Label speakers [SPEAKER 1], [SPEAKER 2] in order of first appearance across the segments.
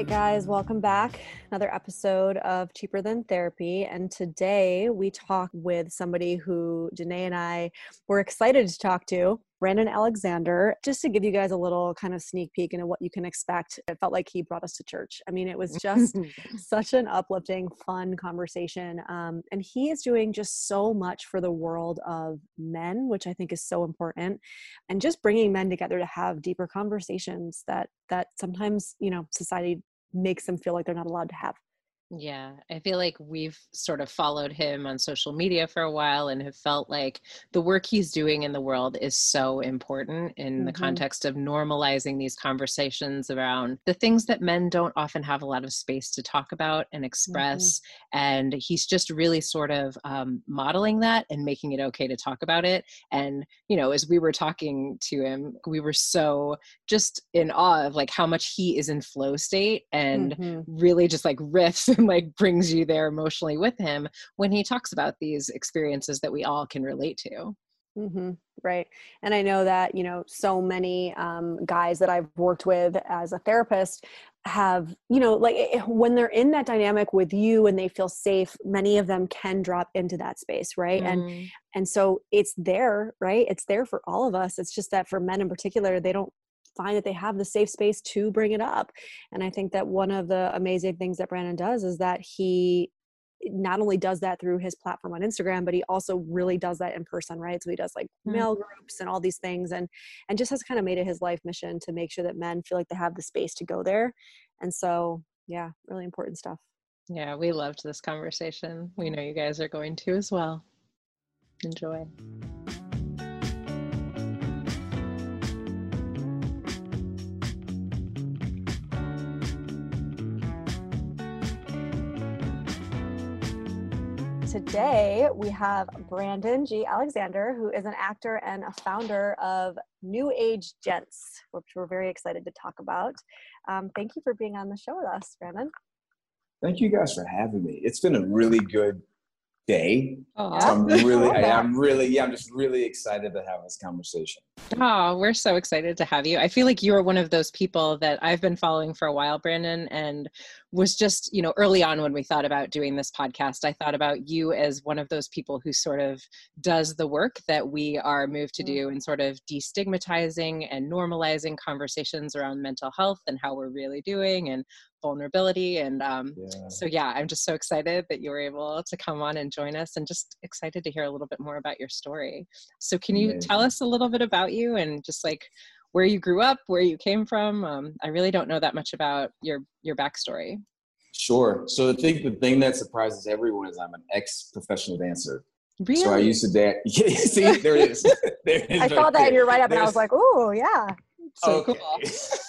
[SPEAKER 1] Right, guys, welcome back. Another episode of Cheaper Than Therapy. And today we talk with somebody who Danae and I were excited to talk to, Brandon Alexander. Just to give you guys a little kind of sneak peek into what you can expect, it felt like he brought us to church. I mean, it was just such an uplifting, fun conversation. Um, and he is doing just so much for the world of men, which I think is so important, and just bringing men together to have deeper conversations that that sometimes you know society makes them feel like they're not allowed to have.
[SPEAKER 2] Yeah, I feel like we've sort of followed him on social media for a while and have felt like the work he's doing in the world is so important in mm-hmm. the context of normalizing these conversations around the things that men don't often have a lot of space to talk about and express. Mm-hmm. And he's just really sort of um, modeling that and making it okay to talk about it. And, you know, as we were talking to him, we were so just in awe of like how much he is in flow state and mm-hmm. really just like riffs and like brings you there emotionally with him when he talks about these experiences that we all can relate to.
[SPEAKER 1] Mm-hmm, right. And I know that, you know, so many um, guys that I've worked with as a therapist have, you know, like eh, when they're in that dynamic with you and they feel safe, many of them can drop into that space, right? Mm. And and so it's there, right? It's there for all of us. It's just that for men in particular, they don't find that they have the safe space to bring it up. And I think that one of the amazing things that Brandon does is that he not only does that through his platform on Instagram, but he also really does that in person, right? So he does like mm-hmm. male groups and all these things and and just has kind of made it his life mission to make sure that men feel like they have the space to go there. And so yeah, really important stuff.
[SPEAKER 2] Yeah, we loved this conversation. We know you guys are going to as well. Enjoy.
[SPEAKER 1] Today we have Brandon G. Alexander, who is an actor and a founder of New Age Gents, which we're very excited to talk about. Um, thank you for being on the show with us, Brandon.
[SPEAKER 3] Thank you guys for having me. It's been a really good day. So I'm really, I, am really, yeah, I'm just really excited to have this conversation.
[SPEAKER 2] Oh, we're so excited to have you. I feel like you are one of those people that I've been following for a while, Brandon, and was just, you know, early on when we thought about doing this podcast, I thought about you as one of those people who sort of does the work that we are moved to do and sort of destigmatizing and normalizing conversations around mental health and how we're really doing and vulnerability. And um, yeah. so, yeah, I'm just so excited that you were able to come on and join us and just excited to hear a little bit more about your story. So, can you Amazing. tell us a little bit about you and just like where you grew up, where you came from? Um, I really don't know that much about your your backstory.
[SPEAKER 3] Sure. So I think the thing that surprises everyone is I'm an ex-professional dancer.
[SPEAKER 1] Really?
[SPEAKER 3] So I used to dance. see, there it is.
[SPEAKER 1] there it is I right saw that in your write up, and I was like, "Oh, yeah."
[SPEAKER 3] So okay. cool.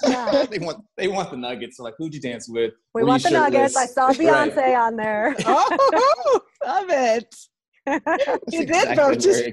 [SPEAKER 3] Yeah. they want they want the nuggets. So like, who'd you dance with?
[SPEAKER 1] We want the shirtless? nuggets. I saw Beyonce right. on there.
[SPEAKER 2] oh, love it. you did though. Just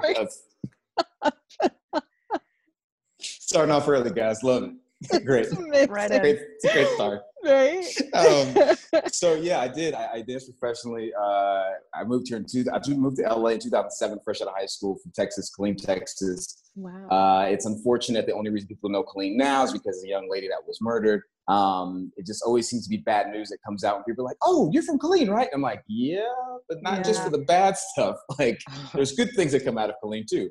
[SPEAKER 3] starting off early, guys. Love it. Great.
[SPEAKER 1] right
[SPEAKER 3] great, it's a great start.
[SPEAKER 2] Right.
[SPEAKER 3] Um, so yeah, I did. I, I danced professionally. Uh, I moved here in two. I moved to LA in 2007, fresh out of high school from Texas, Killeen, Texas.
[SPEAKER 2] Wow.
[SPEAKER 3] Uh, it's unfortunate. The only reason people know Killeen now is because of the young lady that was murdered. Um, it just always seems to be bad news that comes out when people are like, "Oh, you're from Killeen, right?" I'm like, "Yeah, but not yeah. just for the bad stuff. Like, there's good things that come out of Killeen too."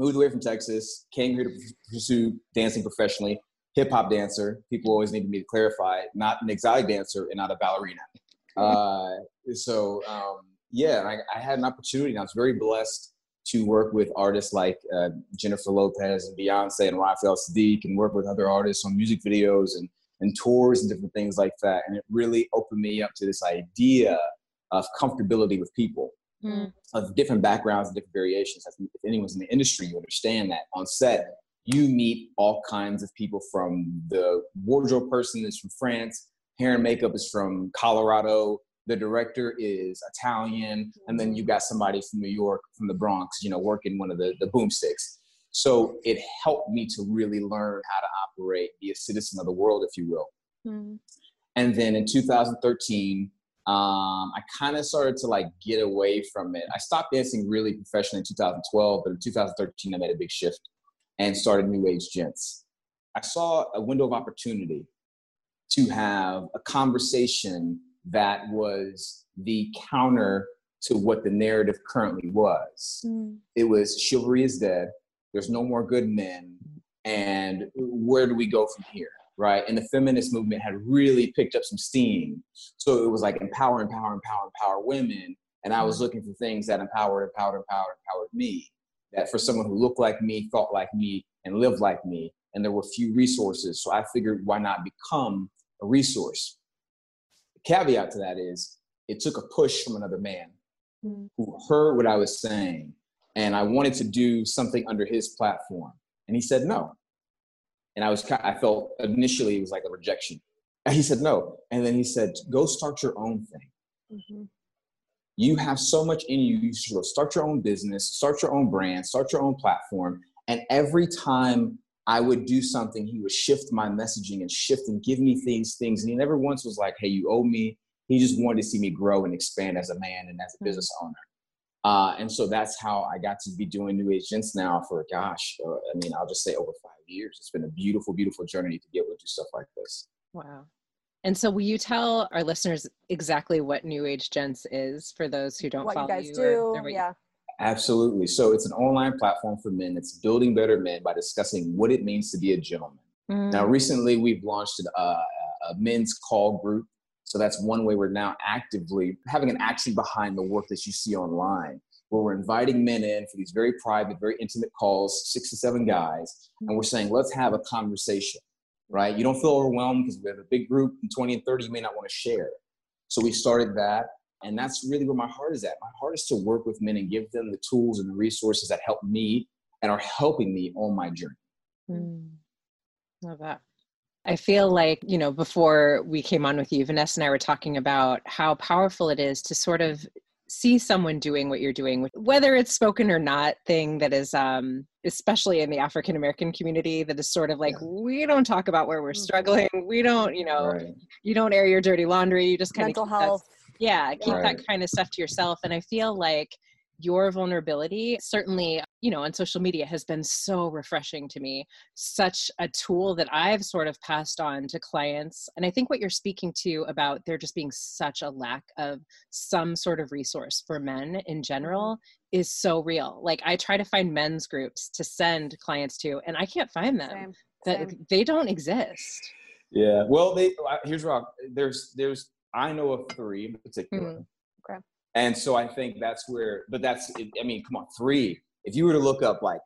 [SPEAKER 3] Moved away from Texas, came here to pursue dancing professionally hip hop dancer. People always needed me to clarify, not an exotic dancer and not a ballerina. Uh, so um, yeah, I, I, had an opportunity, and I was very blessed to work with artists like uh, Jennifer Lopez and Beyonce and Raphael Saadiq, and work with other artists on music videos and and tours and different things like that. And it really opened me up to this idea of comfortability with people. Mm. Of different backgrounds and different variations. if anyone's in the industry, you understand that on set, you meet all kinds of people from the wardrobe person is from France, hair and makeup is from Colorado, the director is Italian, and then you got somebody from New York, from the Bronx, you know, working one of the, the boomsticks. So it helped me to really learn how to operate, be a citizen of the world, if you will. Mm. And then in 2013, um, I kind of started to like get away from it. I stopped dancing really professionally in 2012, but in 2013, I made a big shift and started New Age Gents. I saw a window of opportunity to have a conversation that was the counter to what the narrative currently was. Mm. It was chivalry is dead, there's no more good men, and where do we go from here? Right. And the feminist movement had really picked up some steam. So it was like empower, empower, empower, empower women. And I was mm. looking for things that empowered, empowered, empowered, empowered me. That for someone who looked like me, thought like me, and lived like me. And there were few resources. So I figured why not become a resource? The caveat to that is it took a push from another man mm-hmm. who heard what I was saying, and I wanted to do something under his platform, and he said no. And I was, kind of, I felt initially it was like a rejection. And he said no, and then he said, "Go start your own thing." Mm-hmm. You have so much in you. You should go start your own business, start your own brand, start your own platform. And every time I would do something, he would shift my messaging and shift and give me things, things. And he never once was like, hey, you owe me. He just wanted to see me grow and expand as a man and as a business owner. Uh, and so that's how I got to be doing New Age Gents now for, gosh, uh, I mean, I'll just say over five years. It's been a beautiful, beautiful journey to be able to do stuff like this.
[SPEAKER 2] Wow. And so, will you tell our listeners exactly what New Age Gents is for those who don't
[SPEAKER 1] what
[SPEAKER 2] follow
[SPEAKER 1] you guys
[SPEAKER 2] you
[SPEAKER 1] do? Or, yeah.
[SPEAKER 3] Absolutely. So it's an online platform for men. It's building better men by discussing what it means to be a gentleman. Mm. Now, recently we've launched a, a men's call group. So that's one way we're now actively having an action behind the work that you see online, where we're inviting men in for these very private, very intimate calls, six to seven guys, and we're saying, let's have a conversation, right? You don't feel overwhelmed because we have a big group, and 20 and 30, you may not want to share. So we started that. And that's really where my heart is at. My heart is to work with men and give them the tools and the resources that help me and are helping me on my journey. Mm.
[SPEAKER 2] Love that. I feel like, you know, before we came on with you, Vanessa and I were talking about how powerful it is to sort of see someone doing what you're doing whether it's spoken or not thing that is um especially in the african american community that is sort of like yeah. we don't talk about where we're mm-hmm. struggling we don't you know right. you don't air your dirty laundry you just kind
[SPEAKER 1] mental of health
[SPEAKER 2] yeah keep right. that kind of stuff to yourself and i feel like your vulnerability certainly you know on social media has been so refreshing to me such a tool that i've sort of passed on to clients and i think what you're speaking to about there just being such a lack of some sort of resource for men in general is so real like i try to find men's groups to send clients to and i can't find them Same. that Same. they don't exist
[SPEAKER 3] yeah well they uh, here's rock there's there's I know of three in particular. Mm-hmm. Okay. And so I think that's where, but that's, I mean, come on, three. If you were to look up like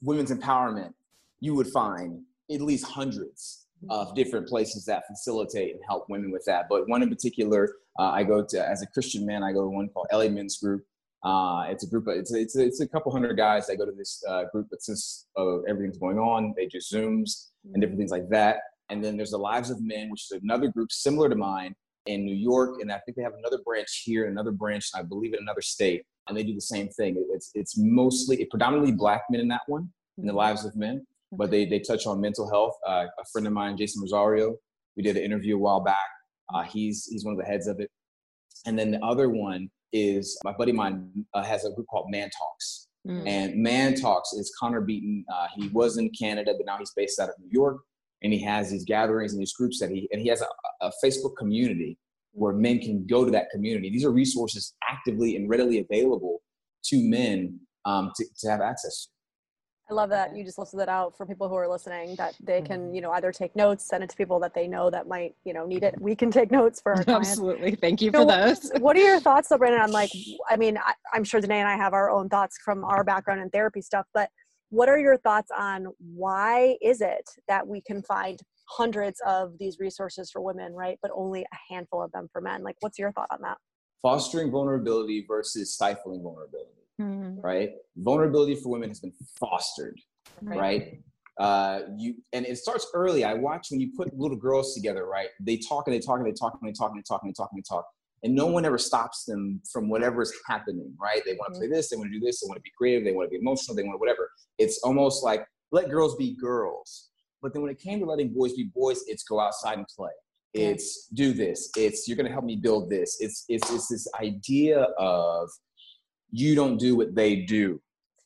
[SPEAKER 3] women's empowerment, you would find at least hundreds of mm-hmm. different places that facilitate and help women with that. But one in particular, uh, I go to as a Christian man, I go to one called LA Men's Group. Uh, it's a group of it's it's it's a couple hundred guys that go to this uh, group, but since uh, everything's going on, they just zooms and different mm-hmm. things like that. And then there's the Lives of Men, which is another group similar to mine, in New York, and I think they have another branch here, another branch, I believe, in another state, and they do the same thing. It's it's mostly predominantly black men in that one, in the mm-hmm. lives of men, but they they touch on mental health. Uh, a friend of mine, Jason Rosario, we did an interview a while back. Uh, he's he's one of the heads of it, and then the other one is my buddy mine uh, has a group called Man Talks. Mm. And Man Talks is Connor Beaton. Uh, he was in Canada, but now he's based out of New York and he has these gatherings and these groups that he and he has a, a Facebook community where men can go to that community. These are resources actively and readily available to men um, to, to have access to.
[SPEAKER 1] I love that you just listed that out for people who are listening that they can, mm-hmm. you know, either take notes, send it to people that they know that might, you know, need it. We can take notes for our clients.
[SPEAKER 2] Absolutely. Thank you for those.
[SPEAKER 1] what are your thoughts though, Brandon? I'm like, I mean, I, I'm sure Danae and I have our own thoughts from our background in therapy stuff, but what are your thoughts on why is it that we can find hundreds of these resources for women right but only a handful of them for men like what's your thought on that
[SPEAKER 3] fostering vulnerability versus stifling vulnerability mm-hmm. right vulnerability for women has been fostered right. right uh, you and it starts early. I watch when you put little girls together, right? They talk and they talk and they talk and they talk and they talk and they talk and they talk, and no one ever stops them from whatever's happening, right? They want to mm-hmm. play this, they want to do this, they want to be creative, they want to be emotional, they want to whatever. It's almost like let girls be girls. But then when it came to letting boys be boys, it's go outside and play. It's do this. It's you're gonna help me build this. It's it's it's this idea of you don't do what they do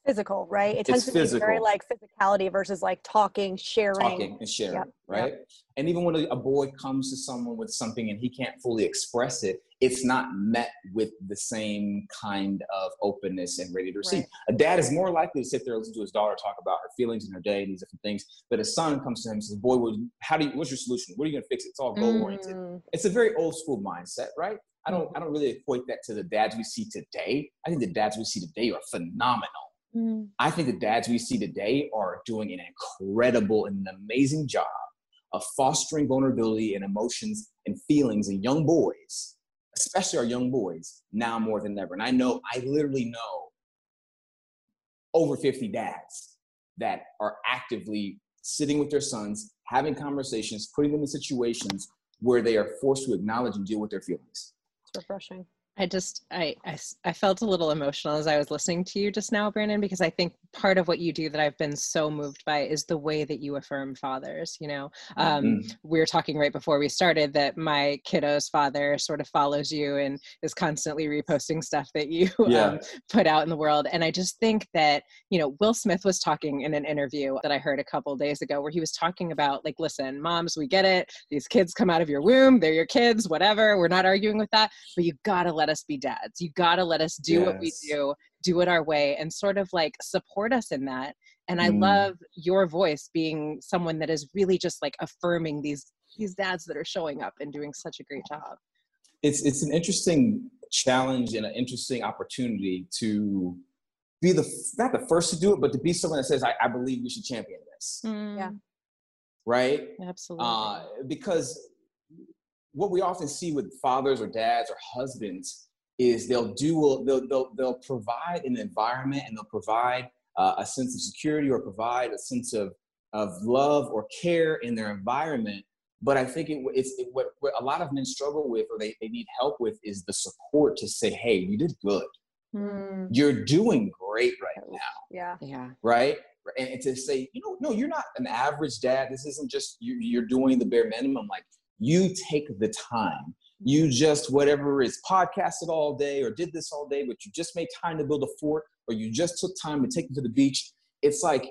[SPEAKER 1] physical, right? It tends it's to physical. be very like physicality versus like talking, sharing.
[SPEAKER 3] Talking and sharing, yep. right? Yep. And even when a boy comes to someone with something and he can't fully express it, it's not met with the same kind of openness and ready to receive. Right. A dad is more likely to sit there and listen to his daughter talk about her feelings and her day and these different things. But a son comes to him and says, "Boy, how do you? What's your solution? What are you going to fix? It? It's all goal oriented. Mm. It's a very old school mindset, right? I don't, I don't really equate that to the dads we see today. I think the dads we see today are phenomenal Mm. I think the dads we see today are doing an incredible and an amazing job of fostering vulnerability and emotions and feelings in young boys, especially our young boys, now more than ever. And I know, I literally know over 50 dads that are actively sitting with their sons, having conversations, putting them in situations where they are forced to acknowledge and deal with their feelings.
[SPEAKER 1] It's refreshing.
[SPEAKER 2] I just I, I, I felt a little emotional as I was listening to you just now, Brandon, because I think part of what you do that I've been so moved by is the way that you affirm fathers. You know, um, mm-hmm. we were talking right before we started that my kiddo's father sort of follows you and is constantly reposting stuff that you yeah. um, put out in the world, and I just think that you know Will Smith was talking in an interview that I heard a couple days ago where he was talking about like, listen, moms, we get it. These kids come out of your womb, they're your kids, whatever. We're not arguing with that, but you gotta let us be dads. You got to let us do yes. what we do, do it our way, and sort of like support us in that. And I mm. love your voice being someone that is really just like affirming these these dads that are showing up and doing such a great job.
[SPEAKER 3] It's it's an interesting challenge and an interesting opportunity to be the not the first to do it, but to be someone that says, "I, I believe we should champion this."
[SPEAKER 1] Mm. Yeah.
[SPEAKER 3] Right.
[SPEAKER 2] Absolutely. Uh,
[SPEAKER 3] because what we often see with fathers or dads or husbands is they'll do they'll they'll, they'll provide an environment and they'll provide uh, a sense of security or provide a sense of of love or care in their environment. But i think it, it's it, what, what a lot of men struggle with or they, they need help with is the support to say hey you did good. Mm. you're doing great right now.
[SPEAKER 1] Yeah.
[SPEAKER 2] Yeah.
[SPEAKER 3] Right? And, and, to say you know no you're not an average dad. This isn't just you, you're doing the bare minimum. Like you take the time. You just, whatever is podcasted all day or did this all day, but you just made time to build a fort or you just took time to take them to the beach. It's like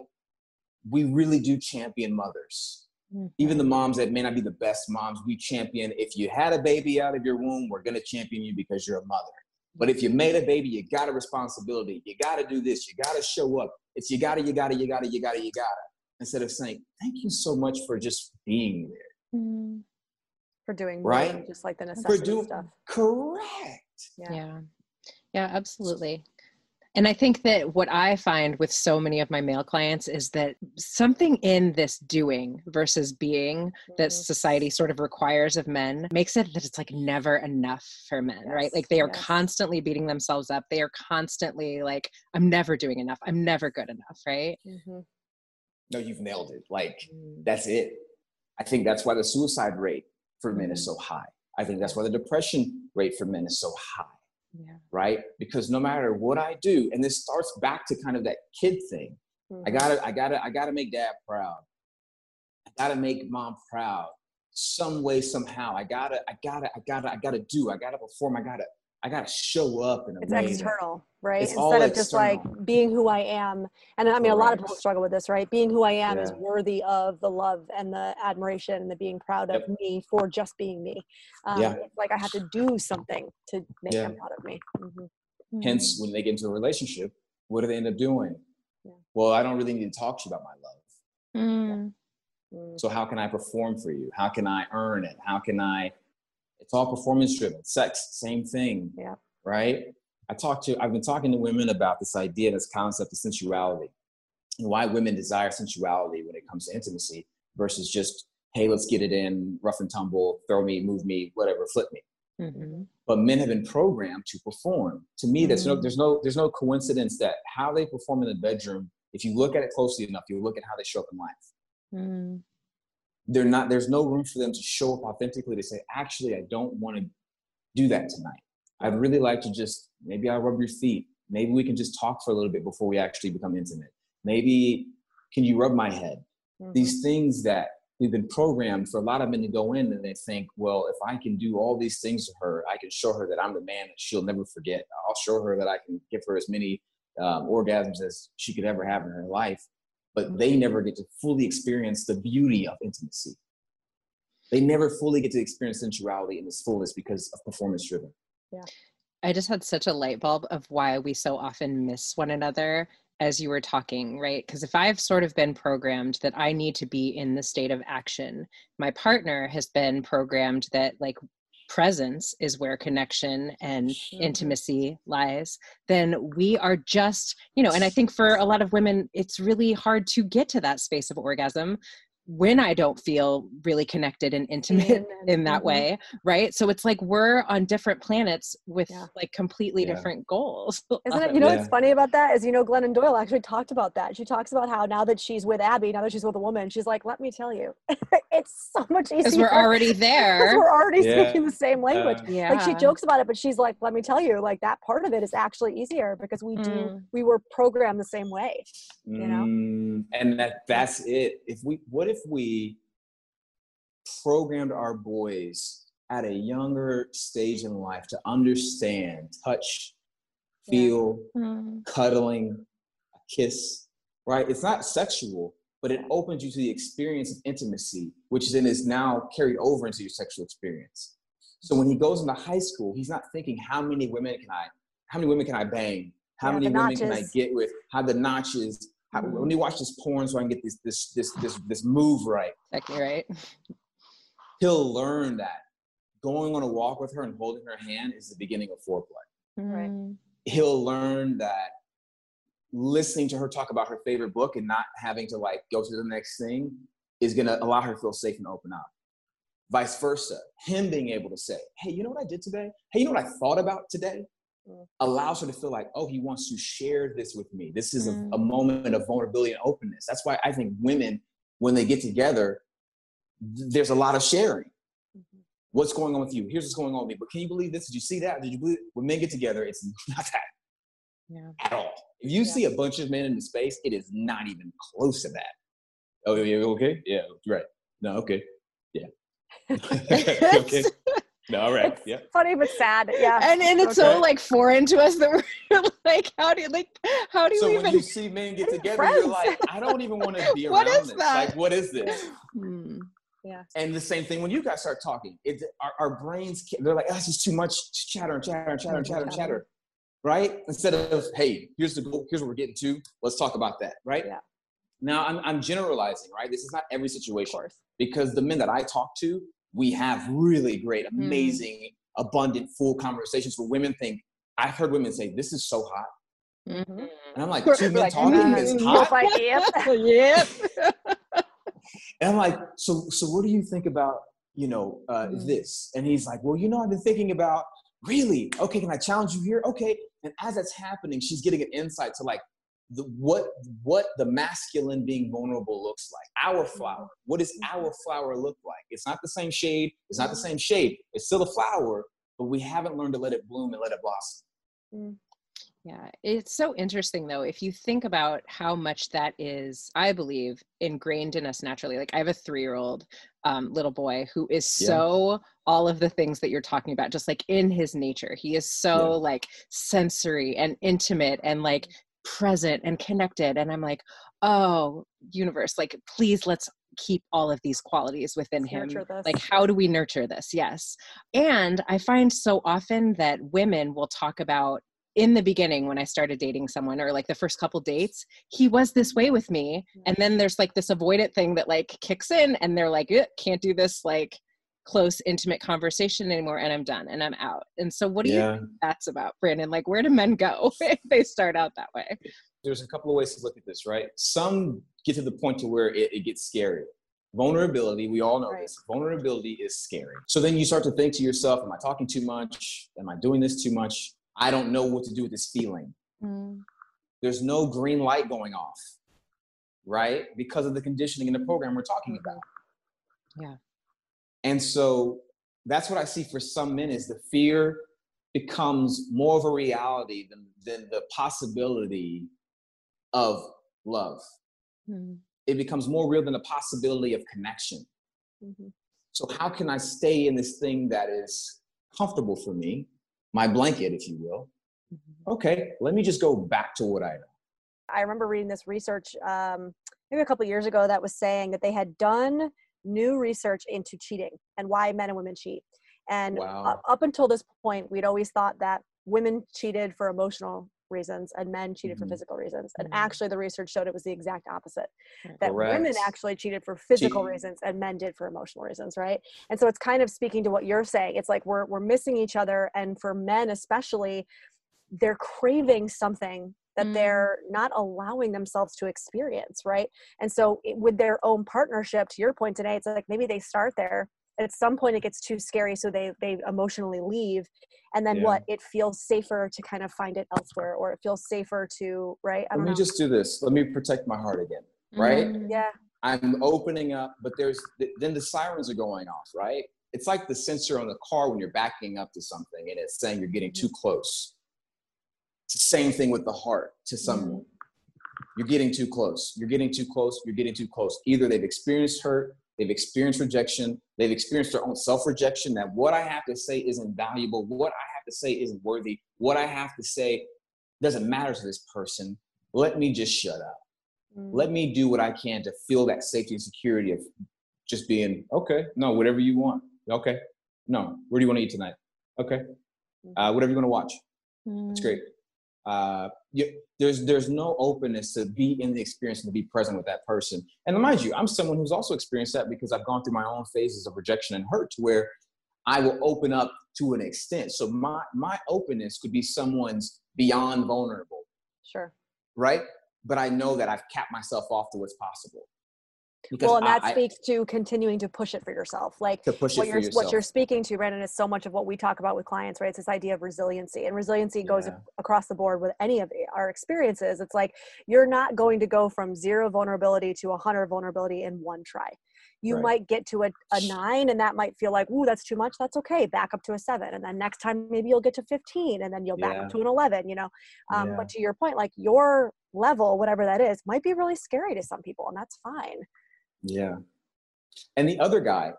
[SPEAKER 3] we really do champion mothers. Mm-hmm. Even the moms that may not be the best moms, we champion. If you had a baby out of your womb, we're going to champion you because you're a mother. But if you made a baby, you got a responsibility. You got to do this. You got to show up. It's you got to, you got to, you got to, you got to, you got to. Instead of saying, thank you so much for just being there. Mm-hmm
[SPEAKER 1] for doing right just like the necessity do, stuff
[SPEAKER 3] correct
[SPEAKER 2] yeah. yeah yeah absolutely and I think that what I find with so many of my male clients is that something in this doing versus being that mm-hmm. society sort of requires of men makes it that it's like never enough for men, yes. right? Like they are yes. constantly beating themselves up. They are constantly like, I'm never doing enough. I'm never good enough, right? Mm-hmm.
[SPEAKER 3] No, you've nailed it. Like, mm. that's it. I think that's why the suicide rate for men is so high. I think that's why the depression rate for men is so high. Yeah. Right? Because no matter what I do, and this starts back to kind of that kid thing. Mm-hmm. I gotta, I gotta, I gotta make dad proud. I gotta make mom proud. Some way, somehow. I gotta, I gotta, I gotta, I gotta do. I gotta perform. I gotta, I gotta show up in a
[SPEAKER 1] it's
[SPEAKER 3] way.
[SPEAKER 1] It's external, right? It's Instead of just like being who I am. And I mean, Correct. a lot of people struggle with this, right? Being who I am yeah. is worthy of the love and the admiration and the being proud of yep. me for just being me. Um, yeah. It's like I have to do something to make yeah. them proud of me. Mm-hmm.
[SPEAKER 3] Hence, when they get into a relationship, what do they end up doing? Yeah. Well, I don't really need to talk to you about my love. Mm. mm. So how can I perform for you? How can I earn it? How can I it's all performance driven. Sex, same thing.
[SPEAKER 1] Yeah.
[SPEAKER 3] Right? I talked to I've been talking to women about this idea, this concept of sensuality and why women desire sensuality when it comes to intimacy versus just, hey, let's get it in, rough and tumble, throw me, move me, whatever, flip me. Mm-hmm. But men have been programmed to perform. To me, there's no, mm-hmm. there's no, there's no coincidence that how they perform in the bedroom. If you look at it closely enough, you look at how they show up in life. mm. They're not there's no room for them to show up authentically to say actually i don't want to do that tonight. I'd really like to just maybe i'll rub your feet. Maybe we can just talk for a little bit before we actually become intimate. Maybe can you rub my head? Mm-hmm. these things that we've been programmed for a lot of men to go in and they think well if i can do all these things to her i can show her that i'm the man that she'll never forget. I'll show her that i can give her as many um, orgasms as she could ever have in her life but they never get to fully experience the beauty of intimacy. They never fully get to experience sensuality in its fullness because of performance driven.
[SPEAKER 2] Yeah. I just had such a light bulb of why we so often miss one another as you were talking, right? Because if I've sort of been programmed that I need to be in the state of action, my partner has been programmed that like presence is where connection and mm-hmm. intimacy lies, then we are just, you know, and I think for a lot of women, it's really hard to get to that space of orgasm when I don't feel really connected and intimate in that mm-hmm. way, right? So it's like we're on different planets with yeah. like completely yeah. different goals.
[SPEAKER 1] Isn't it? You know yeah. what's funny about that is you know Glennon Doyle actually talked about that. She talks about how now that she's with Abby, now that she's with a woman, she's like, let me tell you, it's so much easier.
[SPEAKER 2] Because we're already there.
[SPEAKER 1] we're already speaking the same language. yeah. Like she jokes about it, but she's like, let me tell you, like that part of it is actually easier because we mm. do we were programmed the same way. You know?
[SPEAKER 3] Mm, and that that's it. If we what if we programmed our boys at a younger stage in life to understand touch, feel, yeah. mm-hmm. cuddling, a kiss, right? It's not sexual, but it opens you to the experience of intimacy, which then is now carried over into your sexual experience. So when he goes into high school, he's not thinking how many women can I, how many women can I bang? How yeah, many women notches. can I get with? How the notches, how, let me watch this porn so I can get this this this this this move right.
[SPEAKER 2] Exactly right.
[SPEAKER 3] He'll learn that going on a walk with her and holding her hand is the beginning of foreplay. Right. Mm-hmm. He'll learn that listening to her talk about her favorite book and not having to like go to the next thing is gonna allow her to feel safe and open up. Vice versa, him being able to say, "Hey, you know what I did today? Hey, you know what I thought about today? Mm. allows her to feel like, oh, he wants to share this with me. This is a, a, mm. moment of vulnerability and openness. That's why I think women, when they get together, th- there's a lot of sharing. Mm-hmm. What's going on with you? Here's what's going on with me. But can you believe this? Did you see that? Did you believe? It? When men get together, it's not that yeah. at all. If you yeah. see a bunch of men in the space, it is not even close to that. Oh, yeah, okay, yeah, right. No, okay, yeah.
[SPEAKER 1] okay. No, all right. It's yeah. Funny but sad. Yeah.
[SPEAKER 2] And and it's okay. so like foreign to us that we're like, how do you like how do you
[SPEAKER 3] so
[SPEAKER 2] even
[SPEAKER 3] when you see men get together, friends. you're like, I don't even want to be around what is this. That? Like, what is this? Hmm. Yeah. And the same thing when you guys start talking, it our, our brains they're like, oh, this is too much chatter and chatter and chatter and chatter and chatter. Right? Instead of, hey, here's the goal, here's what we're getting to. Let's talk about that. Right? Yeah. Now I'm I'm generalizing, right? This is not every situation. Because the men that I talk to, we have really great, hmm. amazing, mm. abundant, full conversations where women think, I've heard women say, this is so hot. Mm-hmm. And I'm like, two men like, talking mm, is hot? Like, yep. yep. and I'm like, so, so what do you think about, you know, uh, mm. this? And he's like, well, you know, I've been thinking about, really? Okay, can I challenge you here? Okay. And as that's happening, she's getting an insight to like, the, what what the masculine being vulnerable looks like. Our mm-hmm. flower. What does our flower look like? It's not the same shade. It's not the mm-hmm. same shape. It's still a flower, but we haven't learned to let it bloom and let it blossom. Mm.
[SPEAKER 2] Yeah, it's so interesting though. If you think about how much that is, I believe, ingrained in us naturally. Like I have a three-year-old um, little boy who is so yeah. all of the things that you're talking about, just like in his nature. He is so yeah. like sensory and intimate and like present and connected and i'm like oh universe like please let's keep all of these qualities within let's him. Like how do we nurture this? Yes. And i find so often that women will talk about in the beginning when i started dating someone or like the first couple dates he was this way with me mm-hmm. and then there's like this avoidant thing that like kicks in and they're like can't do this like close intimate conversation anymore and i'm done and i'm out and so what do yeah. you think that's about brandon like where do men go if they start out that way
[SPEAKER 3] there's a couple of ways to look at this right some get to the point to where it, it gets scary vulnerability we all know right. this vulnerability is scary so then you start to think to yourself am i talking too much am i doing this too much i don't know what to do with this feeling mm. there's no green light going off right? Because of the conditioning in the program we're talking about.
[SPEAKER 2] Yeah.
[SPEAKER 3] And so that's what I see for some men is the fear becomes more of a reality than, than the possibility of love. Mm-hmm. It becomes more real than the possibility of connection. Mm-hmm. So, how can I stay in this thing that is comfortable for me, my blanket, if you will? Mm-hmm. Okay, let me just go back to what I know.
[SPEAKER 1] I remember reading this research um, maybe a couple years ago that was saying that they had done new research into cheating and why men and women cheat. And wow. up, until this point, we'd always thought that women cheated for emotional reasons and men cheated mm-hmm. for physical reasons. And mm-hmm. actually, the research showed it was the exact opposite that Correct. women actually cheated for physical reasons and men did for emotional reasons, right? And so it's kind of speaking to what you're saying. It's like we're, we're missing each other. And for men, especially, they're craving something that mm. they're not allowing themselves to experience right? And so it, with their own partnership to your point today it's like maybe they start there and at some point it gets too scary so they they emotionally leave and then yeah. what it feels safer to kind of find it elsewhere or it feels safer to right?
[SPEAKER 3] Let me know. just do this. Let me protect my heart again right?
[SPEAKER 1] Mm-hmm. yeah.
[SPEAKER 3] I'm opening up but there's then the sirens are going off right? It's like the sensor on the car when you're backing up to something and it's saying you're getting too close. it's the same thing with the heart to someone you're getting too close you're getting too close you're getting too close either they've experienced hurt They've experienced rejection. They've experienced their own self rejection that what I have to say isn't valuable. What I have to say isn't worthy. What I have to say doesn't matter to this person. Let me just shut up. Mm. Let me do what I can to feel that safety and security of just being, okay, no, whatever you want. Okay. No, where do you want to eat tonight? Okay. Mm. Uh, whatever you want to watch. Mm. That's great uh, you, there's there's no openness to be in the experience and to be present with that person. And mind you, I'm someone who's also experienced that because I've gone through my own phases of rejection and hurt, to where I will open up to an extent. So my my openness could be someone's beyond vulnerable.
[SPEAKER 1] Sure.
[SPEAKER 3] Right. But I know that I've capped myself off to what's possible.
[SPEAKER 1] Because well, and that I, speaks to continuing to push it for yourself. Like what
[SPEAKER 3] you're
[SPEAKER 1] what you're speaking to, Brandon, is so much of what we talk about with clients, right? It's this idea of resiliency, and resiliency goes across the board with any of our experiences. It's like you're not going to go from zero vulnerability to a hundred vulnerability in one try. You right. might get to a, a nine, and that might feel like, ooh, that's too much. That's okay. Back up to a seven, and then next time maybe you'll get to fifteen, and then you'll back yeah. up to an eleven. You know, um, yeah. but to your point, like your level, whatever that is, might be really scary to some people, and that's fine.
[SPEAKER 3] Yeah. And the other guy,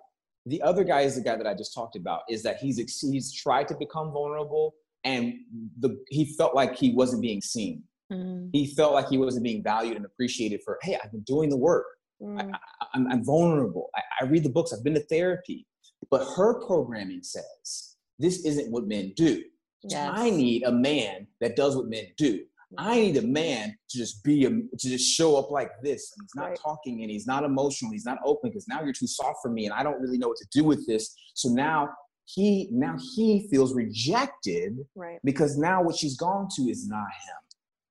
[SPEAKER 3] the other guy is the guy that I just talked about, is that he's he's tried to become vulnerable and the he felt like he wasn't being seen. Mm. He felt like he wasn't being valued and appreciated for, hey, I've been doing the work. Mm. I, am vulnerable. I, I read the books. I've been to therapy. But her programming says this isn't what men do. Yes. I need a man that does what men do. I need a man to just be a, to just show up like this. And he's not right. talking and he's not emotional. He's not open because now you're too soft for me and I don't really know what to do with this. So now he now he feels rejected
[SPEAKER 1] right.
[SPEAKER 3] because now what she's gone to is not him.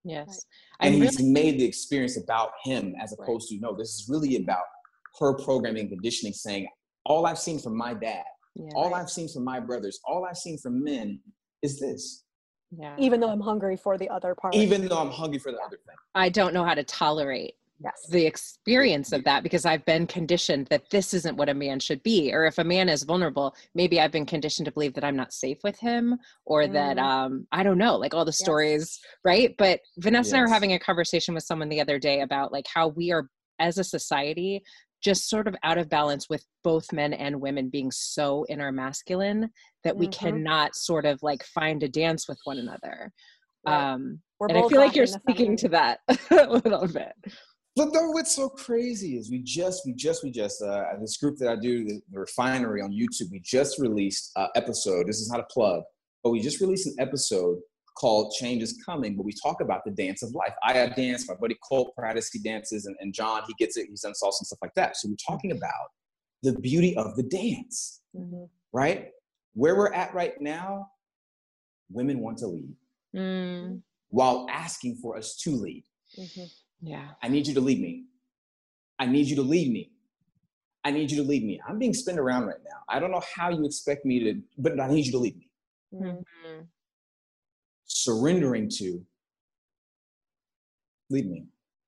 [SPEAKER 2] Yes.
[SPEAKER 3] And he's really- made the experience about him as opposed right. to no, this is really about her programming conditioning saying, all I've seen from my dad, yeah, all right. I've seen from my brothers, all I've seen from men is this
[SPEAKER 1] yeah. even though i'm hungry for the other part
[SPEAKER 3] even though i'm hungry for the other thing
[SPEAKER 2] i don't know how to tolerate
[SPEAKER 1] yes.
[SPEAKER 2] the experience of that because i've been conditioned that this isn't what a man should be or if a man is vulnerable maybe i've been conditioned to believe that i'm not safe with him or mm. that um i don't know like all the stories yes. right but vanessa yes. and i were having a conversation with someone the other day about like how we are as a society just sort of out of balance with both men and women being so inner masculine that we mm-hmm. cannot sort of like find a dance with one another. Right. Um, We're and I feel like you're speaking to that a little bit.
[SPEAKER 3] But though what's so crazy is we just, we just, we just, uh, this group that I do, the, the refinery on YouTube, we just released an episode. This is not a plug, but we just released an episode called Change is Coming, but we talk about the dance of life. I have dance, my buddy Colt practice, he dances, and, and John, he gets it, he's done salsa and stuff like that. So we're talking about the beauty of the dance, mm-hmm. right? Where we're at right now, women want to lead mm. while asking for us to lead.
[SPEAKER 2] Mm-hmm. Yeah.
[SPEAKER 3] I need you to lead me. I need you to lead me. I need you to lead me. I'm being spun around right now. I don't know how you expect me to, but I need you to lead me. Mm-hmm surrendering to lead me.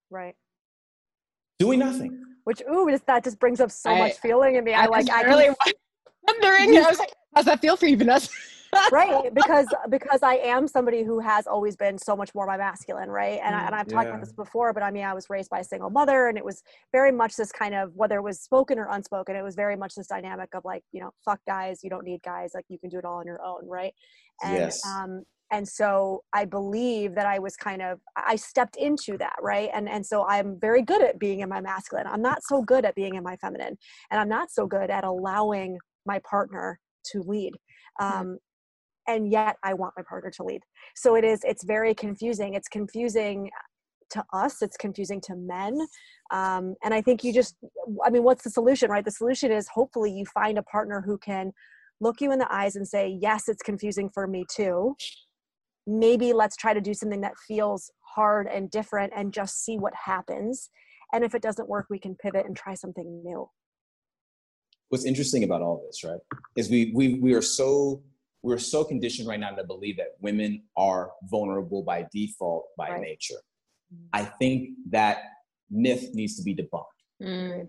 [SPEAKER 1] Right.
[SPEAKER 3] doing nothing.
[SPEAKER 1] Which ooh, just, that just brings up so I, much feeling in me. I, I like. I
[SPEAKER 2] really wondering. I was like, how's that feel for you, Vanessa?
[SPEAKER 1] right because because i am somebody who has always been so much more my masculine right and, I, and i've talked yeah. about this before but i mean i was raised by a single mother and it was very much this kind of whether it was spoken or unspoken it was very much this dynamic of like you know fuck guys you don't need guys like you can do it all on your own right and yes. um and so i believe that i was kind of i stepped into that right? And and so i'm very good at being in my masculine. I'm not so good at being in my feminine. And i'm not so good at allowing my partner to lead. Um, and yet i want my partner to lead. So it is it's very confusing. It's confusing to us. It's confusing to men. Um, and i think you just i mean what's the solution right? The solution is hopefully you find a partner who can look you in the eyes and say yes it's confusing for me too maybe let's try to do something that feels hard and different and just see what happens and if it doesn't work we can pivot and try something new
[SPEAKER 3] what's interesting about all this right is we we, we are so we're so conditioned right now to believe that women are vulnerable by default by right. nature. Mm. I think that myth needs to be debunked. Mm.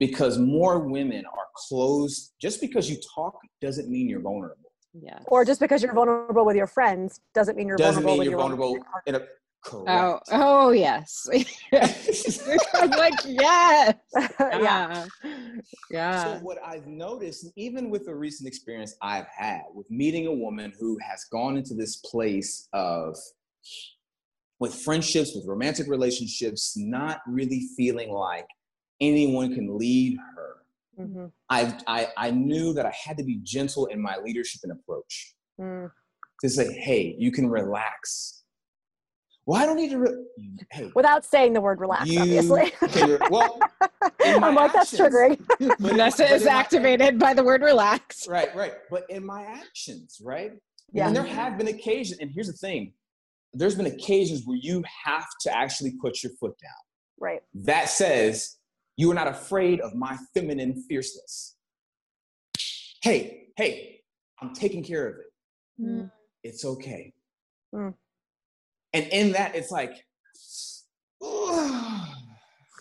[SPEAKER 3] Because more women are closed. Just because you talk doesn't mean you're vulnerable.
[SPEAKER 1] Yeah. Or just because you're vulnerable with your friends doesn't mean you're
[SPEAKER 3] doesn't
[SPEAKER 1] vulnerable
[SPEAKER 3] mean you're vulnerable in a
[SPEAKER 2] Correct. Oh, oh yes. I'm like, yes. Yeah.
[SPEAKER 3] Yeah. So what I've noticed, even with the recent experience I've had with meeting a woman who has gone into this place of with friendships, with romantic relationships, not really feeling like anyone can lead her. Mm-hmm. I, I I knew that I had to be gentle in my leadership and approach. Mm. To say, hey, you can relax well, I don't need to. Re-
[SPEAKER 1] hey, without saying the word relax, obviously. Re- well,
[SPEAKER 2] I'm like actions, that's triggering. Vanessa is activated my, by the word relax.
[SPEAKER 3] Right, right. But in my actions, right? Yeah. And there have been occasions, and here's the thing: there's been occasions where you have to actually put your foot down.
[SPEAKER 1] Right.
[SPEAKER 3] That says you are not afraid of my feminine fierceness. Hey, hey, I'm taking care of it. Mm. It's okay. Mm and in that it's like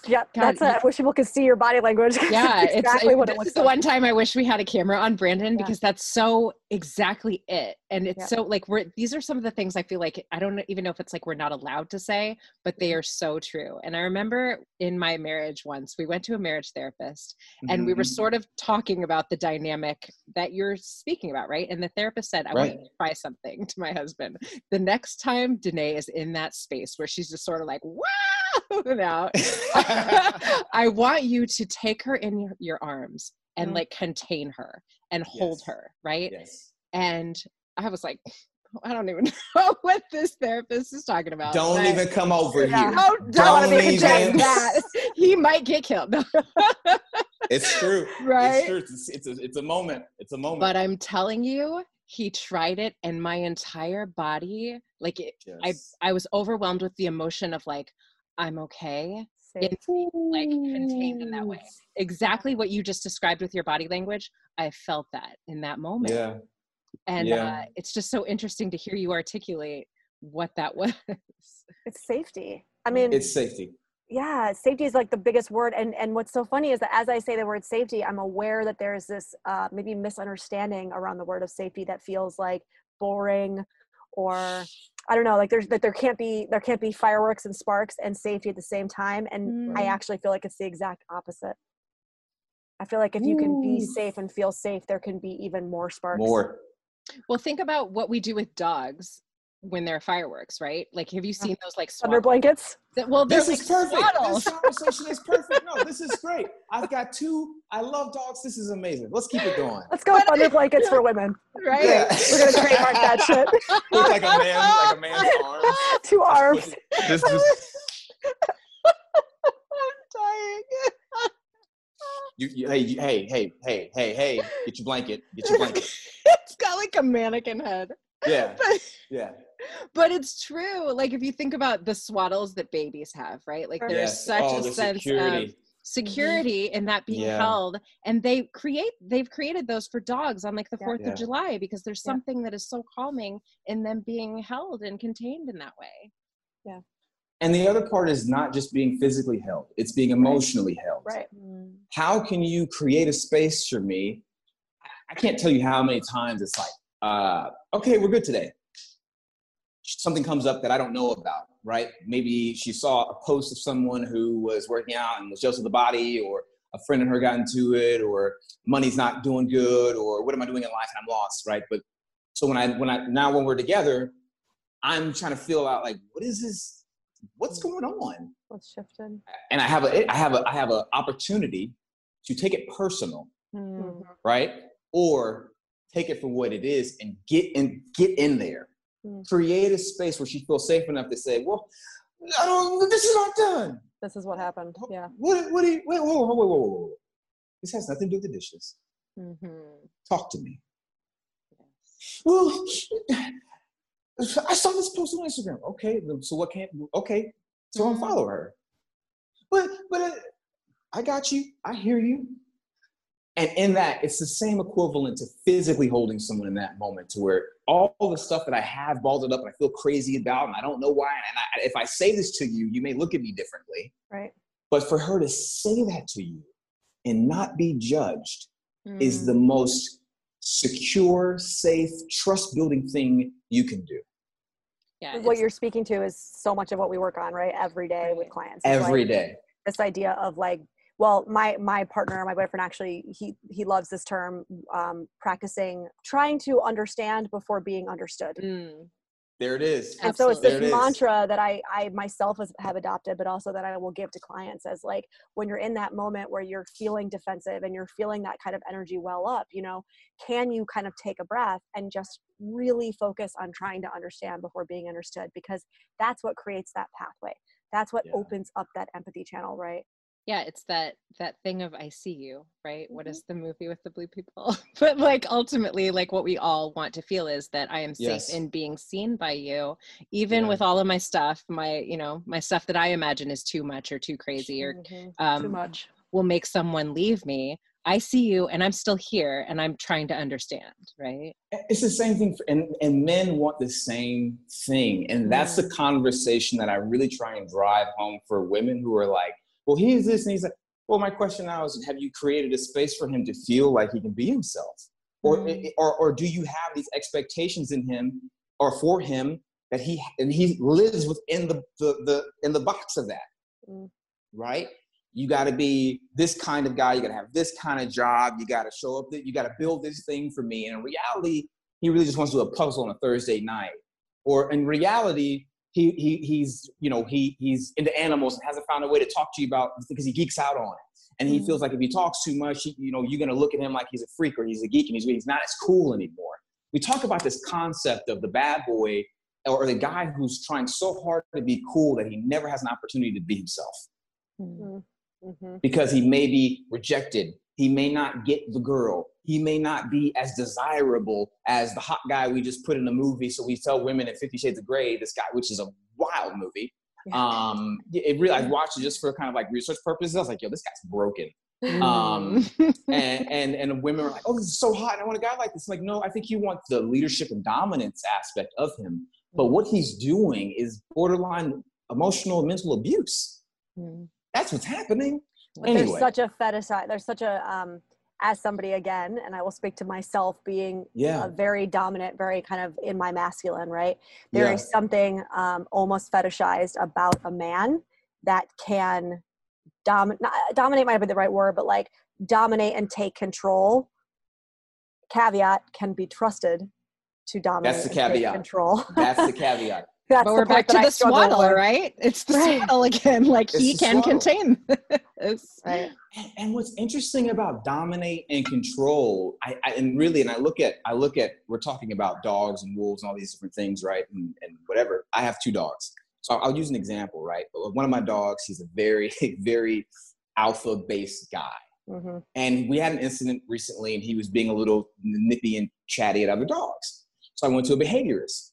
[SPEAKER 1] Yeah, that's a, I wish people could see your body language.
[SPEAKER 2] Yeah, exactly it's, what it looks the one time I wish we had a camera on Brandon yeah. because that's so exactly it. And it's yeah. so like we're these are some of the things I feel like I don't even know if it's like we're not allowed to say, but they mm-hmm. are so true. And I remember in my marriage once, we went to a marriage therapist mm-hmm. and we were mm-hmm. sort of talking about the dynamic that you're speaking about, right? And the therapist said, I right. want to try something to my husband. The next time Danae is in that space where she's just sort of like, wow now. I want you to take her in your, your arms and mm. like contain her and hold yes. her, right?
[SPEAKER 3] Yes.
[SPEAKER 2] And I was like, I don't even know what this therapist is talking about.
[SPEAKER 3] Don't but, even come over yeah. here.
[SPEAKER 2] Oh, don't, don't even. that. he might get killed.
[SPEAKER 3] it's true.
[SPEAKER 2] Right?
[SPEAKER 3] It's true. It's, it's, a, it's a moment. It's a moment.
[SPEAKER 2] But I'm telling you, he tried it and my entire body, like it, yes. I, I was overwhelmed with the emotion of like, I'm okay. It's like contained in that way. Exactly what you just described with your body language. I felt that in that moment.
[SPEAKER 3] Yeah.
[SPEAKER 2] And yeah. Uh, it's just so interesting to hear you articulate what that was.
[SPEAKER 1] It's safety. I mean,
[SPEAKER 3] it's safety.
[SPEAKER 1] Yeah, safety is like the biggest word. And and what's so funny is that as I say the word safety, I'm aware that there's this uh, maybe misunderstanding around the word of safety that feels like boring or I don't know, like there's that there can't be there can't be fireworks and sparks and safety at the same time. And mm. I actually feel like it's the exact opposite. I feel like if you can be safe and feel safe, there can be even more sparks.
[SPEAKER 3] More.
[SPEAKER 2] Well, think about what we do with dogs when there are fireworks, right? Like, have you seen those like
[SPEAKER 1] under blankets?
[SPEAKER 2] That, well,
[SPEAKER 3] this is like perfect. Swaddles. This conversation is perfect. No, this is great. I've got two. I love dogs. This is amazing. Let's keep it going.
[SPEAKER 1] Let's go with under blankets for women.
[SPEAKER 2] Right. Yeah.
[SPEAKER 1] We're gonna trademark that shit.
[SPEAKER 3] Look like a man, like a man's arms.
[SPEAKER 1] Two arms. This is.
[SPEAKER 2] I'm dying.
[SPEAKER 3] You, you, hey, you, hey, hey, hey, hey, hey, get your blanket. Get your blanket.
[SPEAKER 2] it's got like a mannequin head.
[SPEAKER 3] Yeah. yeah
[SPEAKER 2] but it's true. Like if you think about the swaddles that babies have, right? Like there's yes. such oh, a sense security. of security in that being yeah. held and they create they've created those for dogs on like the 4th yeah. of july because there's something yeah. that is so calming in them being held and contained in that way
[SPEAKER 1] yeah
[SPEAKER 3] And the other part is not just being physically held, it's being emotionally held.
[SPEAKER 1] Right.
[SPEAKER 3] How can you create a space for me? I can't tell you how many times it's like, uh, okay, we're good today. Something comes up that I don't know about, right? Maybe she saw a post of someone who was working out and was jealous of the body, or a friend of her got into it, or money's not doing good, or what am I doing in life and I'm lost, right? But so when I when I now when we're together, I'm trying to feel out like what is this? What's going on?
[SPEAKER 1] What's shifted?
[SPEAKER 3] And I have a I have a I have an opportunity to take it personal,
[SPEAKER 1] Mm-hmm.
[SPEAKER 3] right? Or take it for what it is and get in get in there.
[SPEAKER 1] Mm.
[SPEAKER 3] Create a space where she feels safe enough to say, "Well, I don't. This is not done.
[SPEAKER 1] This is what happened. Yeah.
[SPEAKER 3] What? What? Do you, wait, whoa, whoa, whoa, whoa, whoa. This has nothing to do with the dishes.
[SPEAKER 2] Mm-hmm.
[SPEAKER 3] Talk to me. Well, I saw this post on Instagram. Okay, so what can't? Okay, so
[SPEAKER 1] Mm-hmm.
[SPEAKER 3] unfollow her. But but uh, I got you. I hear you. And in that, it's the same equivalent to physically holding someone in that moment, to where all the stuff that I have balled it up and I feel crazy about, and I don't know why. And I, if I say this to you, you may look at me differently.
[SPEAKER 1] Right.
[SPEAKER 3] But for her to say that to you and not be judged is
[SPEAKER 2] Mm.
[SPEAKER 3] the most secure, safe, trust building thing you can do
[SPEAKER 2] yeah,
[SPEAKER 1] what you're speaking to is so much of what we work on, right? Every day with clients. It's
[SPEAKER 3] every
[SPEAKER 1] like
[SPEAKER 3] day.
[SPEAKER 1] This idea of like, well, my my partner, my boyfriend, actually, he he loves this term, um, practicing trying to understand before being understood.
[SPEAKER 2] Mm.
[SPEAKER 3] There it is.
[SPEAKER 1] and so it's this
[SPEAKER 3] There it is.
[SPEAKER 1] mantra that I, I myself has, have adopted but also that i will give to clients as like when you're in that moment where you're feeling defensive and you're feeling that kind of energy well up you know can you kind of take a breath and just really focus on trying to understand before being understood because that's what creates that pathway that's what
[SPEAKER 3] Yeah.
[SPEAKER 1] opens up that empathy channel right
[SPEAKER 2] yeah it's that that thing of i see you right What
[SPEAKER 1] Mhm.
[SPEAKER 2] is the movie with the blue people but like ultimately like what we all want to feel is that i am safe
[SPEAKER 3] Yes.
[SPEAKER 2] in being seen by you even
[SPEAKER 3] Yeah.
[SPEAKER 2] with all of my stuff my you know my stuff that i imagine is too much or too crazy or
[SPEAKER 1] Mhm.
[SPEAKER 2] um,
[SPEAKER 1] too much
[SPEAKER 2] will make someone leave me i see you and i'm still here and i'm trying to understand right
[SPEAKER 3] It's the same thing, for, and and men want the same thing, and that's the conversation that I really try and drive home for women who are like, "Well, he's this," and he's like, "Well, my question now is, have you created a space for him to feel like he can be himself, or
[SPEAKER 2] Mm.
[SPEAKER 3] or or do you have these expectations in him or for him that he and he lives within the the, the in the box of that,
[SPEAKER 1] Mm.
[SPEAKER 3] right?" You got to be this kind of guy. You got to have this kind of job. You got to show up. That you got to build this thing for me. And in reality, he really just wants to do a puzzle on a Thursday night. Or in reality, he, he he's you know he he's into animals and hasn't found a way to talk to you about because he geeks out on it. And he
[SPEAKER 1] Mhm.
[SPEAKER 3] feels like if he talks too much, he, you know, you're gonna look at him like he's a freak or he's a geek and he's he's not as cool anymore. We talk about this concept of the bad boy or the guy who's trying so hard to be cool that he never has an opportunity to be himself
[SPEAKER 1] hmm
[SPEAKER 3] because he may be rejected. He may not get the girl. He may not be as desirable as the hot guy we just put in the movie. So we tell women in Fifty Shades of Grey, this guy, which is a wild movie. Um, it really, I watched it just for kind of like research purposes. I was like, yo, this guy's broken. Um,
[SPEAKER 2] Mm.
[SPEAKER 3] and and and women are like, oh, this is so hot. and I want a guy like this. I'm like, no, I think you want the leadership and dominance aspect of him. But what he's doing is borderline emotional and mental abuse.
[SPEAKER 2] Mm.
[SPEAKER 3] That's what's happening. Anyway.
[SPEAKER 1] there's such a fetish there's such a um as somebody again and i will speak to myself being
[SPEAKER 3] Yeah.
[SPEAKER 1] uh, very dominant very kind of in my masculine right There is
[SPEAKER 3] Yeah.
[SPEAKER 1] something um, almost fetishized about a man that can dominate dominate might be the right word but like dominate and take control caveat can be trusted to dominate that's
[SPEAKER 3] the
[SPEAKER 1] and take
[SPEAKER 3] caveat.
[SPEAKER 1] control
[SPEAKER 3] That's the caveat.
[SPEAKER 1] That's
[SPEAKER 2] but we're back to the
[SPEAKER 1] struggle
[SPEAKER 2] swaddle
[SPEAKER 1] with.
[SPEAKER 2] right it's the
[SPEAKER 1] Right.
[SPEAKER 2] swaddle again like
[SPEAKER 3] It's
[SPEAKER 2] he can
[SPEAKER 3] swaddle.
[SPEAKER 2] contain this
[SPEAKER 1] right
[SPEAKER 3] And, and what's interesting about dominate and control, I, I and really, and I look at, I look at, we're talking about dogs and wolves and all these different things, right? And, and whatever. I have two dogs, so I'll, I'll use an example, right? One of my dogs, he's a very, very alpha-based guy,
[SPEAKER 1] hmm
[SPEAKER 3] and we had an incident recently, and he was being a little nippy and chatty at other dogs. So I went to a behaviorist,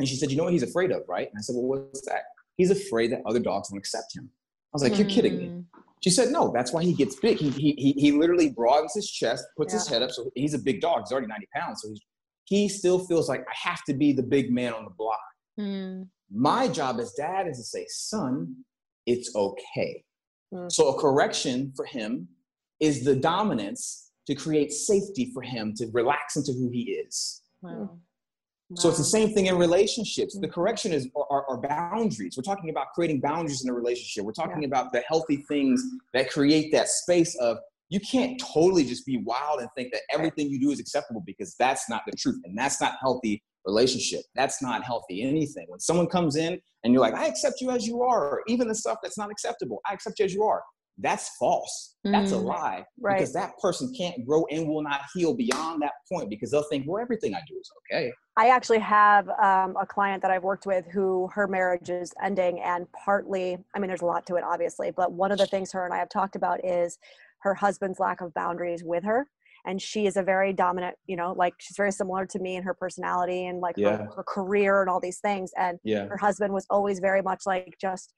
[SPEAKER 3] and she said, "You know what he's afraid of, right?" And I said, "Well, what's that?" He's afraid that other dogs won't accept him. I was like, "You're kidding me."
[SPEAKER 2] Mm.
[SPEAKER 3] She said, no, that's why he gets big. He, he, he, he literally broadens his chest, puts his head up. So he's a big dog. He's already 90 pounds. So he's, he still feels like I have to be the big man on the block.
[SPEAKER 2] Mm.
[SPEAKER 3] My job as dad is to say, son, it's okay.
[SPEAKER 1] Mm.
[SPEAKER 3] So a correction for him is the dominance to create safety for him to relax into who he is.
[SPEAKER 2] Wow.
[SPEAKER 3] So it's the same thing in relationships. The
[SPEAKER 1] Mhm.
[SPEAKER 3] correction is our, are boundaries. We're talking about creating boundaries in a relationship. We're talking about the healthy things that create that space of you can't totally just be wild and think that everything you do is acceptable because that's not the truth and that's not healthy relationship. That's not healthy anything. When someone comes in and you're like, I accept you as you are, or even the stuff that's not acceptable, I accept you as you are. That's false. That's a
[SPEAKER 2] Mm.
[SPEAKER 3] lie
[SPEAKER 1] Right.
[SPEAKER 3] because that person can't grow and will not heal beyond that point because they'll think, well, everything I do is okay.
[SPEAKER 1] I actually have um, a client that I've worked with who her marriage is ending, and partly, I mean, there's a lot to it, obviously, but one of the things her and I have talked about is her husband's lack of boundaries with her. And she is a very dominant, you know, like she's very similar to me in her personality and like
[SPEAKER 3] Yeah.
[SPEAKER 1] her, her career and all these things. And
[SPEAKER 3] Yeah.
[SPEAKER 1] her husband was always very much like, just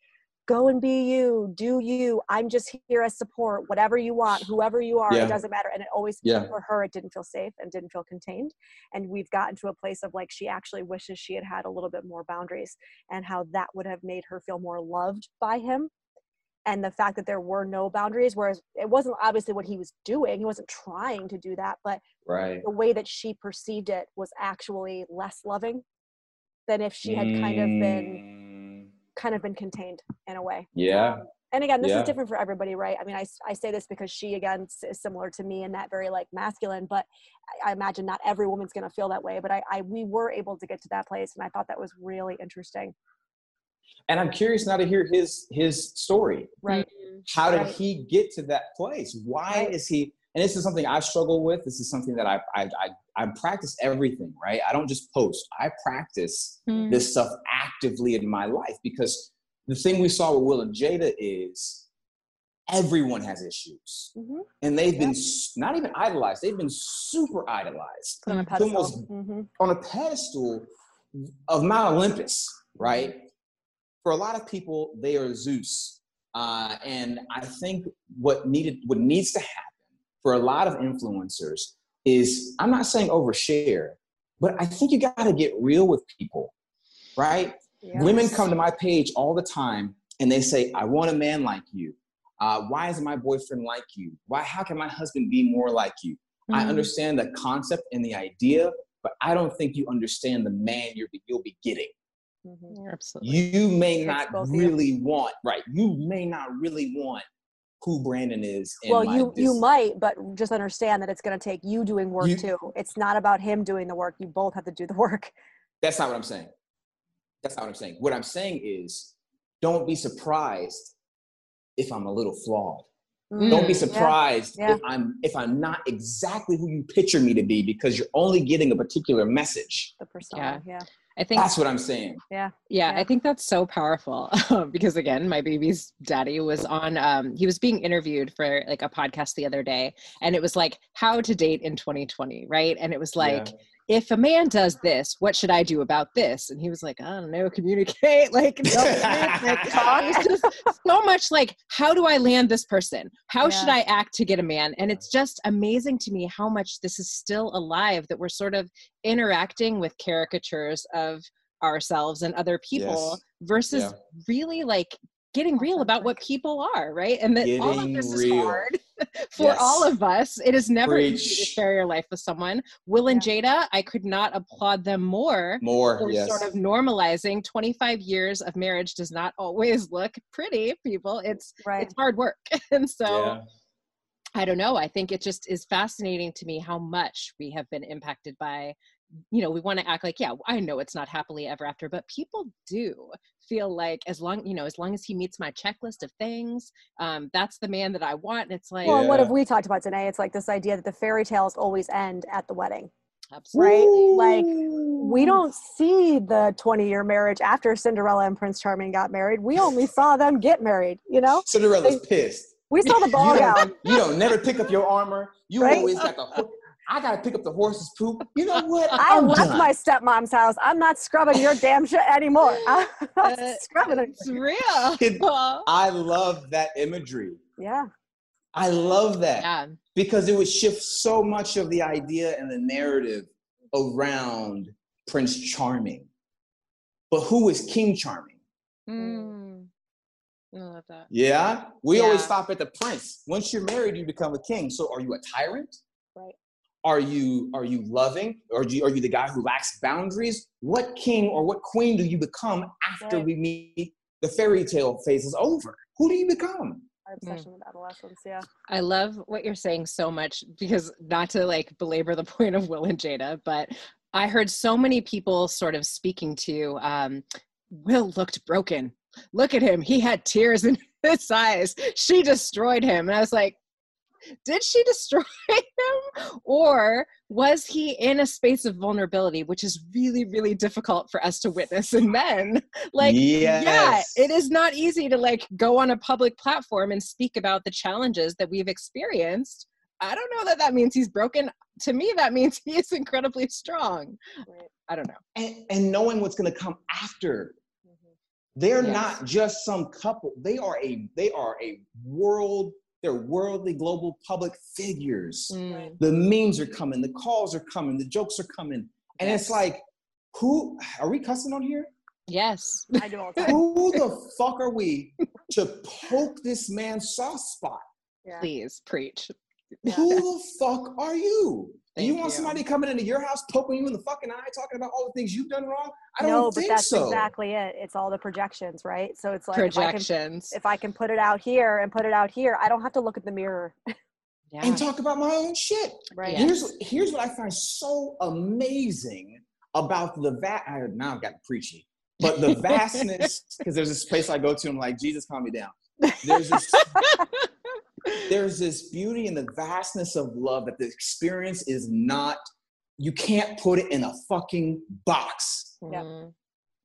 [SPEAKER 1] go and be you, do you. I'm just here as support, whatever you want, whoever you are,
[SPEAKER 3] Yeah.
[SPEAKER 1] it doesn't matter. And it always,
[SPEAKER 3] Yeah.
[SPEAKER 1] for her, it didn't feel safe and didn't feel contained and we've gotten to a place of like she actually wishes she had had a little bit more boundaries and how that would have made her feel more loved by him and the fact that there were no boundaries whereas it wasn't obviously what he was doing he wasn't trying to do that but
[SPEAKER 3] Right.
[SPEAKER 1] the way that she perceived it was actually less loving than if she had kind of been
[SPEAKER 3] Mm,
[SPEAKER 1] kind of been contained in a way
[SPEAKER 3] Yeah.
[SPEAKER 1] Um, and again this
[SPEAKER 3] Yeah.
[SPEAKER 1] is different for everybody right i mean I, I say this because she again is similar to me in that very like masculine but i, imagine not every woman's going to feel that way but I, I we were able to get to that place and i thought that was really interesting
[SPEAKER 3] And I'm curious now to hear his his story.
[SPEAKER 1] right
[SPEAKER 3] How did
[SPEAKER 1] Right.
[SPEAKER 3] he get to that place? Why
[SPEAKER 1] Right.
[SPEAKER 3] is he? And this is something I struggle with. This is something that I I I, I practice everything. Right. I don't just post. I practice
[SPEAKER 2] Mm.
[SPEAKER 3] this stuff actively in my life because the thing we saw with Will and Jada is everyone has issues,
[SPEAKER 1] hmm
[SPEAKER 3] and they've been not even idolized. They've been super idolized
[SPEAKER 1] on a pedestal
[SPEAKER 3] almost-
[SPEAKER 1] hmm
[SPEAKER 3] on a pedestal of Mount Olympus, right? For a lot of people, they are Zeus, uh, and I think what needed, what needs to happen for a lot of influencers is, I'm not saying overshare, but I think you got to get real with people, right? Women come to my page all the time and they say, I want a man like you. Uh, why isn't my boyfriend like you? Why? How can my husband be more like you? I
[SPEAKER 2] Mm.
[SPEAKER 3] understand the concept and the idea, but I don't think you understand the man you're, you'll be getting.
[SPEAKER 1] hmm
[SPEAKER 2] Absolutely.
[SPEAKER 3] You may
[SPEAKER 1] Takes
[SPEAKER 3] not
[SPEAKER 1] both of you.
[SPEAKER 3] really want, right? You may not really want who Brandon is. in
[SPEAKER 1] well
[SPEAKER 3] my
[SPEAKER 1] you you might but just understand that it's going to take you doing work
[SPEAKER 3] You-
[SPEAKER 1] too it's not about him doing the work you both have to do the work
[SPEAKER 3] That's not what I'm saying. That's not what I'm saying. What I'm saying is, don't be surprised if I'm a little flawed. Don't be
[SPEAKER 2] Mm, yeah,
[SPEAKER 3] surprised
[SPEAKER 1] yeah.
[SPEAKER 3] if I'm if I'm not exactly who you picture me to be because you're only getting a particular message.
[SPEAKER 1] the persona yeah,
[SPEAKER 2] I think
[SPEAKER 3] That's what I'm saying.
[SPEAKER 2] yeah,
[SPEAKER 1] Yeah.
[SPEAKER 2] i think that's so powerful because again my baby's daddy was on um he was being interviewed for like a podcast the other day and it was like how to date in 2020 right and it was like
[SPEAKER 3] Yeah.
[SPEAKER 2] If a man does this what should i do about this? And he was like i don't know communicate like no, like, talk. It's just so much like how do i land this person? How should i act to get a man? And it's just amazing to me how much this is still alive that we're sort of interacting with caricatures of ourselves and other people
[SPEAKER 3] Yes.
[SPEAKER 2] versus
[SPEAKER 3] Yeah.
[SPEAKER 2] really like getting real about what people are right? And that all of this
[SPEAKER 3] real.
[SPEAKER 2] is hard for all of us. It is never easy to share your life with someone. Will and jada i could not applaud them more
[SPEAKER 3] More,
[SPEAKER 2] for
[SPEAKER 3] yes.
[SPEAKER 2] sort of normalizing 25 years of marriage does not always look pretty people. It's
[SPEAKER 1] right.
[SPEAKER 2] it's hard work. And so
[SPEAKER 3] yeah.
[SPEAKER 2] I don't know. I think it just is fascinating to me how much we have been impacted by, you know, we want to act like, yeah, I know it's not happily ever after, but people do feel like as long, you know, as long as he meets my checklist of things, um, that's the man that I want. And it's like,
[SPEAKER 1] well and what have we talked about today it's like this idea that the fairy tales always end at the wedding
[SPEAKER 2] absolutely.
[SPEAKER 1] right? Like, we don't see the 20 year marriage after Cinderella and Prince Charming got married. We only saw them get married, you know?
[SPEAKER 3] Cinderella's pissed.
[SPEAKER 1] We saw the ball
[SPEAKER 3] you
[SPEAKER 1] gown.
[SPEAKER 3] don't, you don't never pick up your armor. You
[SPEAKER 1] Right?
[SPEAKER 3] always got the. ho- I gotta pick up the horse's poop. You know what?
[SPEAKER 1] I
[SPEAKER 3] I'm
[SPEAKER 1] left
[SPEAKER 3] done.
[SPEAKER 1] my stepmom's house. I'm not scrubbing your damn shit anymore. I'm not
[SPEAKER 2] Uh,
[SPEAKER 1] scrubbing it.
[SPEAKER 2] It's real.
[SPEAKER 3] Kid-
[SPEAKER 2] Well,
[SPEAKER 3] I love that imagery.
[SPEAKER 1] Yeah.
[SPEAKER 3] I love that
[SPEAKER 2] yeah.
[SPEAKER 3] because it would shift so much of the idea and the narrative around Prince Charming. but who is king charming?
[SPEAKER 2] Mm. I love that.
[SPEAKER 3] Yeah, we always stop at the prince. Once you're married, you become a king. So, are you a tyrant?
[SPEAKER 1] Right.
[SPEAKER 3] Are you are you loving, or do you, are you the guy who lacks boundaries? What king or what queen do you become after
[SPEAKER 1] Right.
[SPEAKER 3] we meet the fairy tale phase is over? Who do you become?
[SPEAKER 1] Our obsession with adolescence. Yeah.
[SPEAKER 2] I love what you're saying so much because not to like belabor the point of Will and Jada, but I heard so many people sort of speaking to um, Will looked broken. Look at him. He had tears in his eyes. She destroyed him. And I was like, did she destroy him? Or was he in a space of vulnerability, which is really, really difficult for us to witness in men? Like, yeah, it is not easy to like go on a public platform and speak about the challenges that we've experienced. I don't know that that means he's broken. To me, that means he is incredibly strong.
[SPEAKER 1] Right.
[SPEAKER 2] I don't know.
[SPEAKER 3] and, and knowing what's going to come after.
[SPEAKER 1] Mhm.
[SPEAKER 3] They're
[SPEAKER 2] Yes.
[SPEAKER 3] not just some couple. They are a they are a world. They're worldly, global, public figures.
[SPEAKER 2] Mm,
[SPEAKER 3] The memes are coming. The calls are coming. The jokes are coming. And it's like, who are we cussing on here?
[SPEAKER 2] Yes.
[SPEAKER 1] I do all the time.
[SPEAKER 3] Who the fuck are we to poke this man's soft spot?
[SPEAKER 1] Yeah.
[SPEAKER 2] Please preach.
[SPEAKER 1] Yeah.
[SPEAKER 3] Who the fuck are you? Do you want
[SPEAKER 2] you.
[SPEAKER 3] somebody coming into your house, poking you in the fucking eye, talking about all the things you've done wrong? I don't think so.
[SPEAKER 1] no, but that's
[SPEAKER 3] so.
[SPEAKER 1] exactly it. It's all the projections, right? So it's like if I, can,
[SPEAKER 2] Projections.
[SPEAKER 1] if I can put it out here and put it out here, I don't have to look at the mirror,
[SPEAKER 2] Yeah.
[SPEAKER 3] And talk about my own shit.
[SPEAKER 1] right?
[SPEAKER 3] Here's here's what I find so amazing about the va- I, now I've got preachy, but the vastness because there's this place I go to. and I'm like Jesus, calm me down. There's this there's this beauty in the vastness of love that the experience is not. You can't put it in a fucking box.
[SPEAKER 1] Yeah.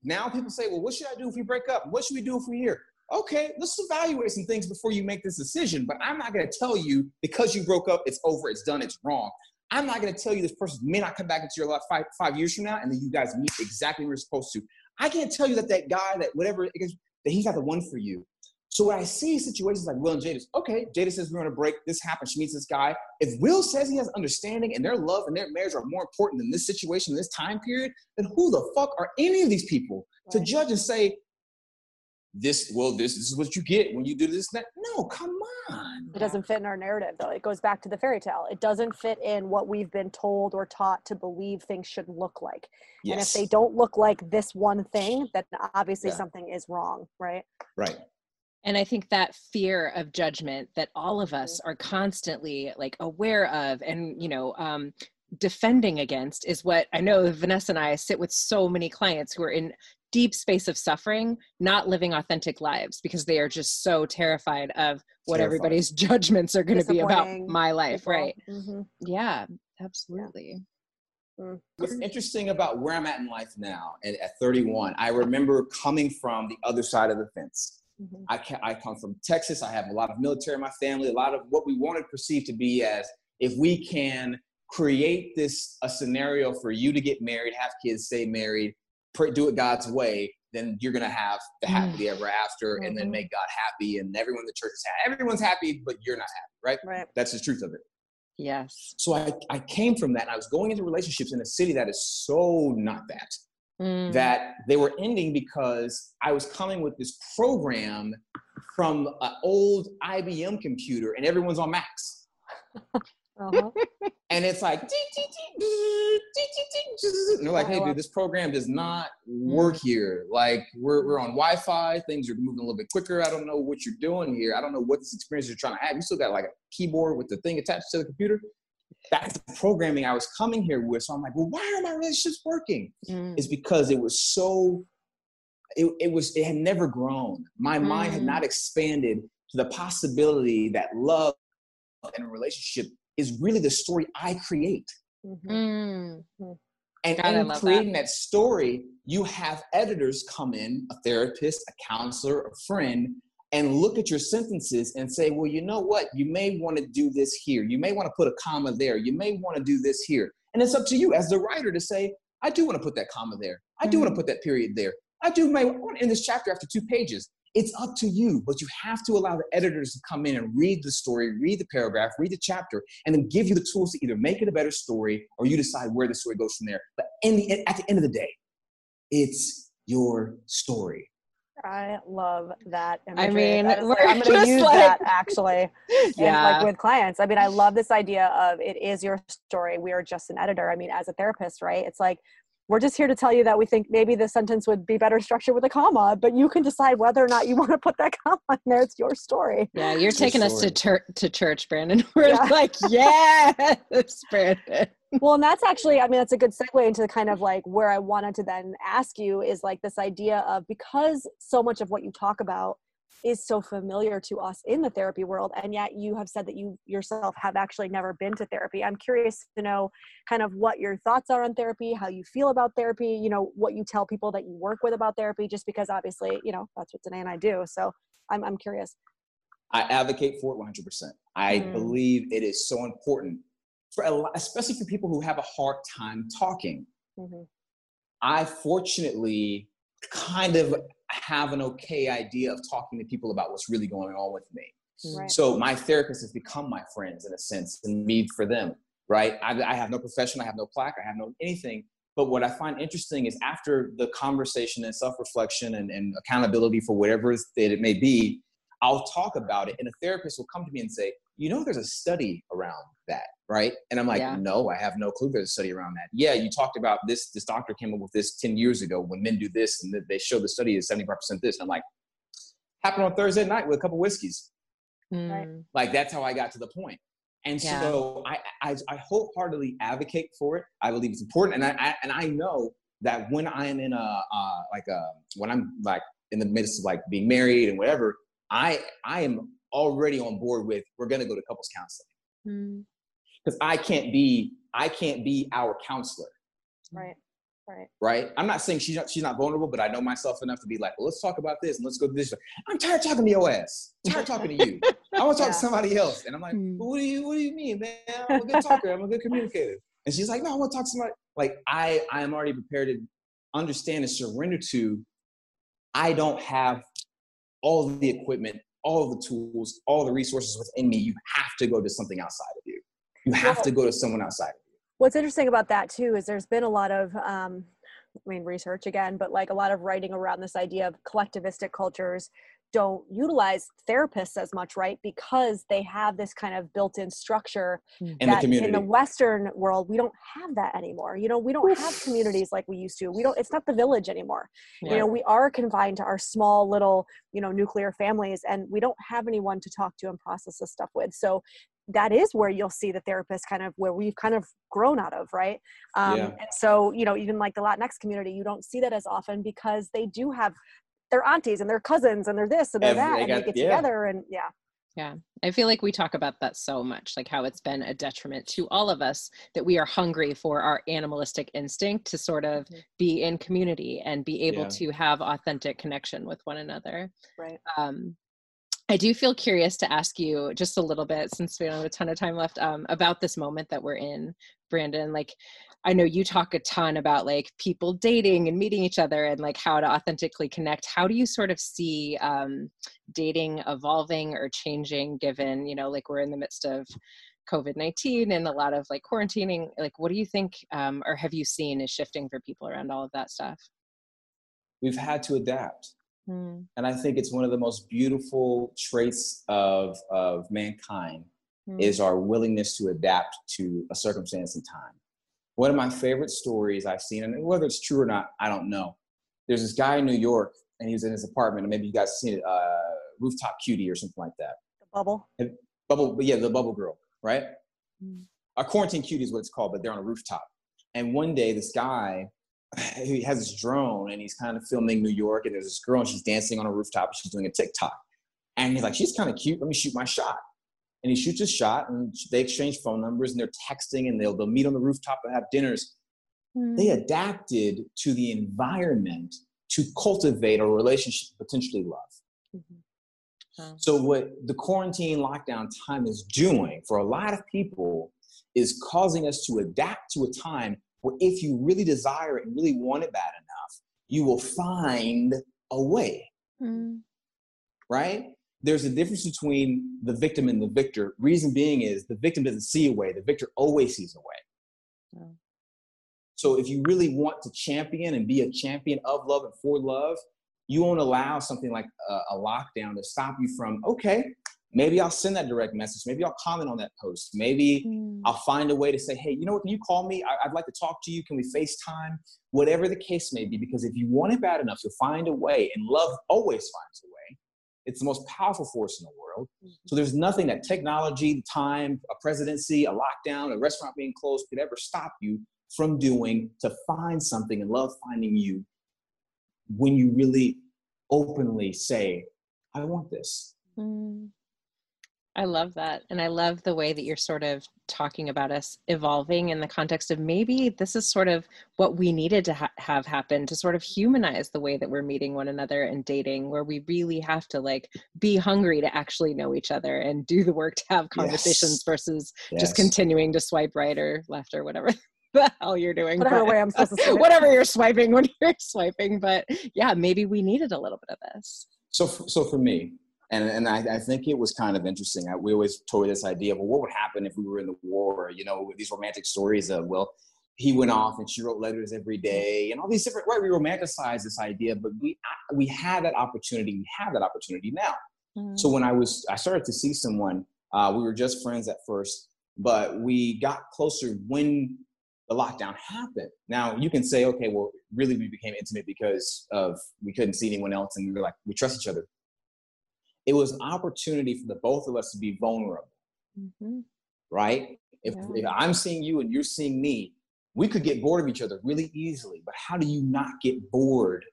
[SPEAKER 3] Now people say, well, what should I do if we break up? What should we do if we're here? Okay, let's evaluate some things before you make this decision. But I'm not going to tell you because you broke up, it's over, it's done, it's wrong. I'm not going to tell you this person may not come back into your life five, five years from now and then you guys meet exactly where you're supposed to. I can't tell you that that guy, that whatever, that he's not the one for you. So when I see situations like Will and Jada, okay, Jada says we're on a break. This happens. She meets this guy. If Will says he has understanding and their love and their marriage are more important than this situation, this time period, then who the fuck are any of these people to judge and say, this, well, this, this is what you get when you do this, that? No, come on.
[SPEAKER 1] It doesn't fit in our narrative, though. It goes back to the fairy tale. It doesn't fit in what we've been told or taught to believe things should look like. Yes. And if they don't look like this one thing, then obviously
[SPEAKER 3] Yeah.
[SPEAKER 1] something is wrong, right?
[SPEAKER 3] right.
[SPEAKER 2] And I think that fear of judgment that all of us are constantly like aware of and, you know, um, defending against is what I know Vanessa and I sit with so many clients who are in deep space of suffering, not living authentic lives because they are just so terrified of what
[SPEAKER 3] Terrified.
[SPEAKER 2] everybody's judgments are going to be about my life.
[SPEAKER 1] People.
[SPEAKER 2] Right.
[SPEAKER 1] Mhm.
[SPEAKER 2] Yeah, absolutely.
[SPEAKER 3] What's interesting about where I'm at in life now, at, at 31, I remember coming from the other side of the fence.
[SPEAKER 1] Mhm.
[SPEAKER 3] I, ca- I come from Texas. I have a lot of military in my family, a lot of what we want wanted perceived to be as if we can create this a scenario for you to get married, have kids, stay married, pray, do it God's way, then you're gonna have the happily ever after, and then
[SPEAKER 1] Mhm.
[SPEAKER 3] make God happy, and everyone in the church is happy. Everyone's happy, but you're not happy, right?
[SPEAKER 1] Right.
[SPEAKER 3] That's the truth of it.
[SPEAKER 2] Yes.
[SPEAKER 3] So I, I came from that. And I was going into relationships in a city that is so not that
[SPEAKER 2] Mm.
[SPEAKER 3] that they were ending because I was coming with this program from an old IBM computer and everyone's on Macs.
[SPEAKER 1] Uh-huh.
[SPEAKER 3] And it's like, and they're like, hey, dude, this program does not work here. Like, we're, we're on Wi Fi, things are moving a little bit quicker. I don't know what you're doing here. I don't know what this experience you're trying to have. You still got like a keyboard with the thing attached to the computer. That's the programming I was coming here with. So I'm like, well, why are my relationships working?
[SPEAKER 2] Mm.
[SPEAKER 3] is because it was so it, it was it had never grown my mind had
[SPEAKER 2] Mm.
[SPEAKER 3] not expanded to the possibility that love and a relationship is really the story i create
[SPEAKER 1] Mhm.
[SPEAKER 2] Mm.
[SPEAKER 3] and
[SPEAKER 2] God, I
[SPEAKER 3] in
[SPEAKER 2] love
[SPEAKER 3] creating that. story you have editors come in a therapist a counselor a friend and look at your sentences and say well you know what? You may want to do this here. You may want to put a comma there. You may want to do this here. And it's up to you as the writer to say i do want to put that comma there. I do want to mm-hmm. put that period there. I do may want to end this chapter after two pages. It's up to you but you have to allow the editors to come in and read the story read the paragraph read the chapter and then give you the tools to either make it a better story or you decide where the story goes from there. But in the, at the end of the day it's your story.
[SPEAKER 1] I love that.
[SPEAKER 2] Imagery. I mean,
[SPEAKER 1] like, I'm going to use like, that actually.
[SPEAKER 2] Yeah.
[SPEAKER 1] like with clients. I mean, I love this idea of it is your story. We are just an editor. I mean, as a therapist, right? It's like we're just here to tell you that we think maybe the sentence would be better structured with a comma, but you can decide whether or not you want to put that comma in there. It's your story.
[SPEAKER 2] Yeah, you're it's taking us to ter- to church, Brandon. We're yeah. like, yes, Brandon.
[SPEAKER 1] Well, and that's actually, I mean, that's a good segue into the kind of like where I wanted to then ask you is like this idea of because so much of what you talk about is so familiar to us in the therapy world and yet you have said that you yourself have actually never been to therapy i'm curious to know kind of what your thoughts are on therapy how you feel about therapy you know what you tell people that you work with about therapy just because obviously you know that's what Danae and i do so i'm, I'm curious
[SPEAKER 3] i advocate for it 100% i mm. believe it is so important for a lot, especially for people who have a hard time talking mm-hmm. i fortunately kind of have an okay idea of talking to people about what's really going on with me. Right. So my therapist has become my friends in a sense, and me for them. Right? I, I have no profession, I have no plaque, I have no anything. But what I find interesting is after the conversation and self-reflection and, and accountability for whatever that it may be, I'll talk about it, and a therapist will come to me and say, "You know, there's a study around that, right?" And I'm like, yeah. "No, I have no clue. There's a study around that." Yeah, you talked about this. This doctor came up with this ten years ago when men do this, and they show the study is 75% this. And I'm like, happened on Thursday night with a couple whiskeys. Mm. Like that's how I got to the point. And yeah. so I, I, I wholeheartedly advocate for it. I believe it's important, and I, I and I know that when I am in a uh, like a when I'm like in the midst of like being married and whatever, I I am already on board with we're going to go to couples counseling because. I can't be I can't be our counselor.
[SPEAKER 1] Right. Right.
[SPEAKER 3] Right. I'm not saying she's not, she's not vulnerable, but I know myself enough to be like, well, let's talk about this and let's go to this. I'm tired talking to your ass. I'm tired talking to you. I want to talk yeah. to somebody else. And I'm like, mm. well, what do you what do you mean, man? I'm a good talker. I'm a good communicator. And she's like, no, I want to talk to somebody. Like I I am already prepared to understand and surrender to. I don't have all the equipment all the tools, all the resources within me. You have to go to something outside of you. You have well, to go to someone outside.
[SPEAKER 1] What's interesting about that too is there's been a lot of um, I mean research again, but like a lot of writing around this idea of collectivistic cultures don't utilize therapists as much, right? Because they have this kind of built-in structure
[SPEAKER 3] hmm. in that
[SPEAKER 1] in the Western world, we don't have that anymore. You know, we don't have communities like we used to. We don't, it's not the village anymore. Right. You know, we are confined to our small little, you know, nuclear families and we don't have anyone to talk to and process this stuff with. So that is where you'll see the therapist kind of where we've kind of grown out of right um, yeah. and so you know even like the latinx community you don't see that as often because they do have their aunties and their cousins and they're this and they're Every, that they and got, they get yeah. together and yeah
[SPEAKER 2] yeah i feel like we talk about that so much like how it's been a detriment to all of us that we are hungry for our animalistic instinct to sort of mm-hmm. be in community and be able yeah. to have authentic connection with one another
[SPEAKER 1] right
[SPEAKER 2] um I do feel curious to ask you just a little bit, since we don't have a ton of time left, um, about this moment that we're in, Brandon. Like, I know you talk a ton about like people dating and meeting each other and like how to authentically connect. How do you sort of see um, dating evolving or changing, given you know, like we're in the midst of COVID nineteen and a lot of like quarantining? Like, what do you think, um, or have you seen is shifting for people around all of that stuff?
[SPEAKER 3] We've had to adapt Mm. And I think it's one of the most beautiful traits of, of mankind mm. is our willingness to adapt to a circumstance and time. One of my favorite stories I've seen, and whether it's true or not, I don't know. There's this guy in New York, and he was in his apartment, and maybe you guys seen it, uh, Rooftop Cutie or something like that.
[SPEAKER 1] The bubble?
[SPEAKER 3] And bubble, yeah, the bubble girl, right? Mm. A quarantine cutie is what it's called, but they're on a rooftop. And one day, this guy he has this drone and he's kind of filming New York and there's this girl and she's dancing on a rooftop she's doing a TikTok. And he's like, she's kind of cute. Let me shoot my shot. And he shoots his shot and they exchange phone numbers and they're texting and they'll, they'll meet on the rooftop and have dinners. Mm. They adapted to the environment to cultivate a relationship, potentially love. Mm-hmm. So, what the quarantine lockdown time is doing for a lot of people is causing us to adapt to a time where if you really desire it and really want it bad enough, you will find a way. Mm. Right? There's a difference between the victim and the victor. Reason being is the victim doesn't see a way, the victor always sees a way. So if you really want to champion and be a champion of love and for love, you won't allow something like a, a lockdown to stop you from, okay, maybe I'll send that direct message. Maybe I'll comment on that post. Maybe mm. I'll find a way to say, hey, you know what? Can you call me? I, would like to talk to you. Can we FaceTime? Whatever the case may be, because if you want it bad enough, you'll find a way, and love always finds a way. It's the most powerful force in the world. Mm-hmm. So there's nothing that technology, time, a presidency, a lockdown, a restaurant being closed could ever stop you from doing to find something and love finding you when you really openly say, I want this. Mm.
[SPEAKER 2] I love that. And I love the way that you're sort of talking about us evolving in the context of maybe this is sort of what we needed to ha- have happen to sort of humanize the way that we're meeting one another and dating, where we really have to like be hungry to actually know each other and do the work to have conversations yes. versus yes. just continuing to swipe right or left or whatever. the hell you're doing
[SPEAKER 1] whatever but, way i'm supposed to
[SPEAKER 2] whatever you're swiping when you're swiping but yeah maybe we needed a little bit of this
[SPEAKER 3] so so for me and and I, I, think it was kind of interesting. I, we always toyed this idea of well, what would happen if we were in the war? You know, these romantic stories of well, he went off and she wrote letters every day, and all these different right. We romanticize this idea, but we we had that opportunity. We have that opportunity now. Mm-hmm. So when I was, I started to see someone. Uh, we were just friends at first, but we got closer when the lockdown happened. Now you can say, okay, well, really we became intimate because of we couldn't see anyone else, and we were like we trust each other it was an opportunity for the both of us to be vulnerable mm-hmm. right if, yeah. if i'm seeing you and you're seeing me we could get bored of each other really easily but how do you not get bored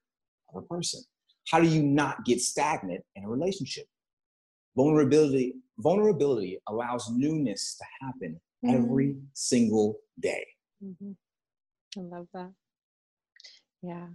[SPEAKER 3] of a person how do you not get stagnant in a relationship vulnerability vulnerability allows newness to happen mm-hmm. every single day
[SPEAKER 2] mm-hmm. i love that yeah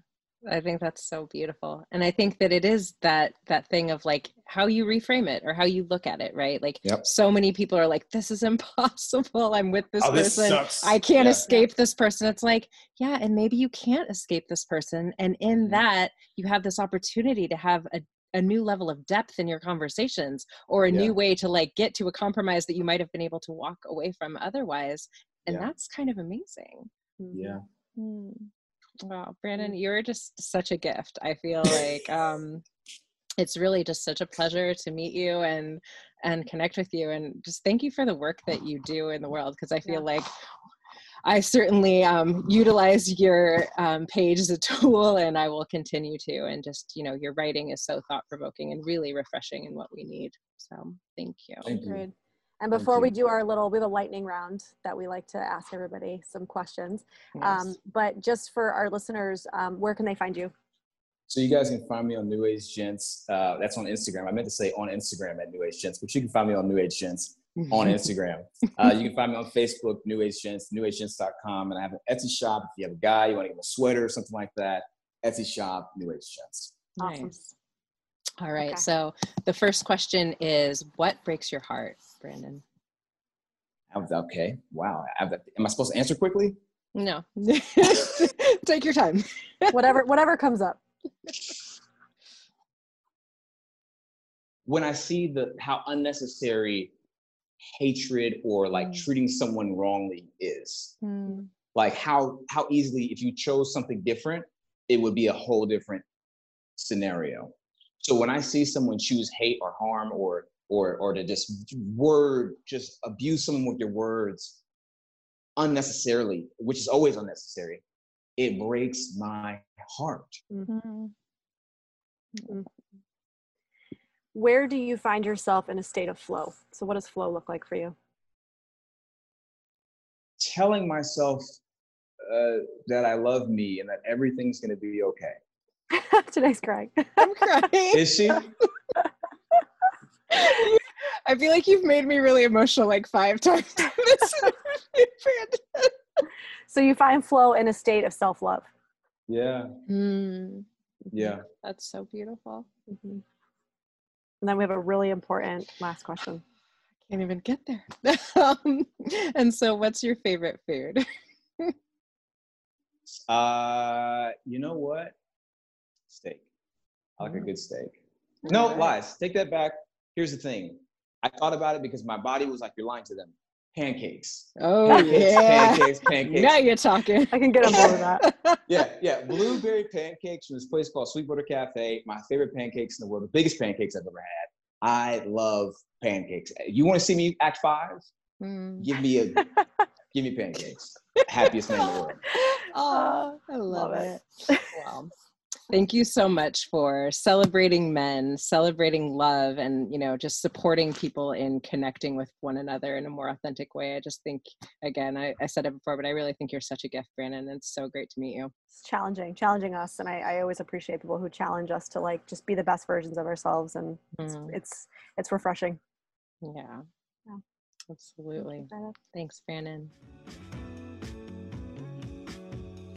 [SPEAKER 2] I think that's so beautiful. And I think that it is that that thing of like how you reframe it or how you look at it, right? Like yep. so many people are like this is impossible. I'm with this oh, person. This I can't yeah, escape yeah. this person. It's like, yeah, and maybe you can't escape this person and in mm-hmm. that you have this opportunity to have a a new level of depth in your conversations or a yeah. new way to like get to a compromise that you might have been able to walk away from otherwise and that's kind of amazing
[SPEAKER 3] yeah mm-hmm.
[SPEAKER 2] Wow, Brandon, mm. you're just such a gift. I feel like um, it's really just such a pleasure to meet you and and connect with you, and just thank you for the work that you do in the world because I feel yeah. like I certainly um, utilize your um, page as a tool, and I will continue to. And just you know, your writing is so thought provoking and really refreshing in what we need. So thank you.
[SPEAKER 3] Thank you.
[SPEAKER 1] And before we do our little, we have a lightning round that we like to ask everybody some questions. Yes. Um, but just for our listeners, um, where can they find you?
[SPEAKER 3] So you guys can find me on New Age Gents. Uh, that's on Instagram. I meant to say on Instagram at New Age Gents, but you can find me on New Age Gents on Instagram. Uh, you can find me on Facebook, New Age Gents, newagegents.com. And I have an Etsy shop. If you have a guy, you want to get a sweater or something like that, Etsy shop, New Age Gents.
[SPEAKER 2] Awesome. Nice. All right. Okay. So the first question is what breaks your heart? Brandon?
[SPEAKER 3] Okay. Wow. Am I supposed to answer quickly?
[SPEAKER 2] No. Take your time.
[SPEAKER 1] whatever whatever comes up.
[SPEAKER 3] when I see the how unnecessary hatred or like mm. treating someone wrongly is. Mm. Like how how easily if you chose something different, it would be a whole different scenario. So when I see someone choose hate or harm or or or to just word just abuse someone with your words unnecessarily which is always unnecessary it breaks my heart. Mm-hmm.
[SPEAKER 1] Mm-hmm. where do you find yourself in a state of flow? So what does flow look like for you?
[SPEAKER 3] Telling myself uh, that i love me and that everything's going to be okay.
[SPEAKER 1] Today's crying
[SPEAKER 2] i'm crying.
[SPEAKER 3] Is she
[SPEAKER 2] I feel like you've made me really emotional like five times.
[SPEAKER 1] so you find flow in a state of self love.
[SPEAKER 3] Yeah. Mm. Yeah.
[SPEAKER 2] That's so beautiful. Mm-hmm.
[SPEAKER 1] And then we have a really important last question.
[SPEAKER 2] I can't even get there. um, and so, what's your favorite food?
[SPEAKER 3] uh, you know what? Steak. I like a mm. good steak. No lies. Take that back here's the thing. I thought about it because my body was like, you're lying to them. pancakes.
[SPEAKER 2] Oh
[SPEAKER 3] pancakes,
[SPEAKER 2] yeah,
[SPEAKER 3] pancakes, pancakes.
[SPEAKER 2] now you're talking.
[SPEAKER 1] I can get on board with that.
[SPEAKER 3] yeah, yeah. Blueberry pancakes from this place called Sweetwater Cafe. My favorite pancakes in the world, the biggest pancakes I've ever had. I love pancakes. You want to see me act five?
[SPEAKER 2] Mm.
[SPEAKER 3] Give me a give me pancakes. Happiest man in the world.
[SPEAKER 2] Oh, I love,
[SPEAKER 1] Love
[SPEAKER 2] it.
[SPEAKER 1] it.
[SPEAKER 2] Wow. Thank you so much for celebrating men, celebrating love, and you know, just supporting people in connecting with one another in a more authentic way. I just think, again, I, I said it before, but I really think you're such a gift, Brandon. And it's so great to meet you.
[SPEAKER 1] It's challenging, challenging us, and I, I always appreciate people who challenge us to like just be the best versions of ourselves, and it's
[SPEAKER 2] Mm.
[SPEAKER 1] it's, it's refreshing.
[SPEAKER 2] Yeah,
[SPEAKER 1] Yeah.
[SPEAKER 2] absolutely. Thanks, Brandon.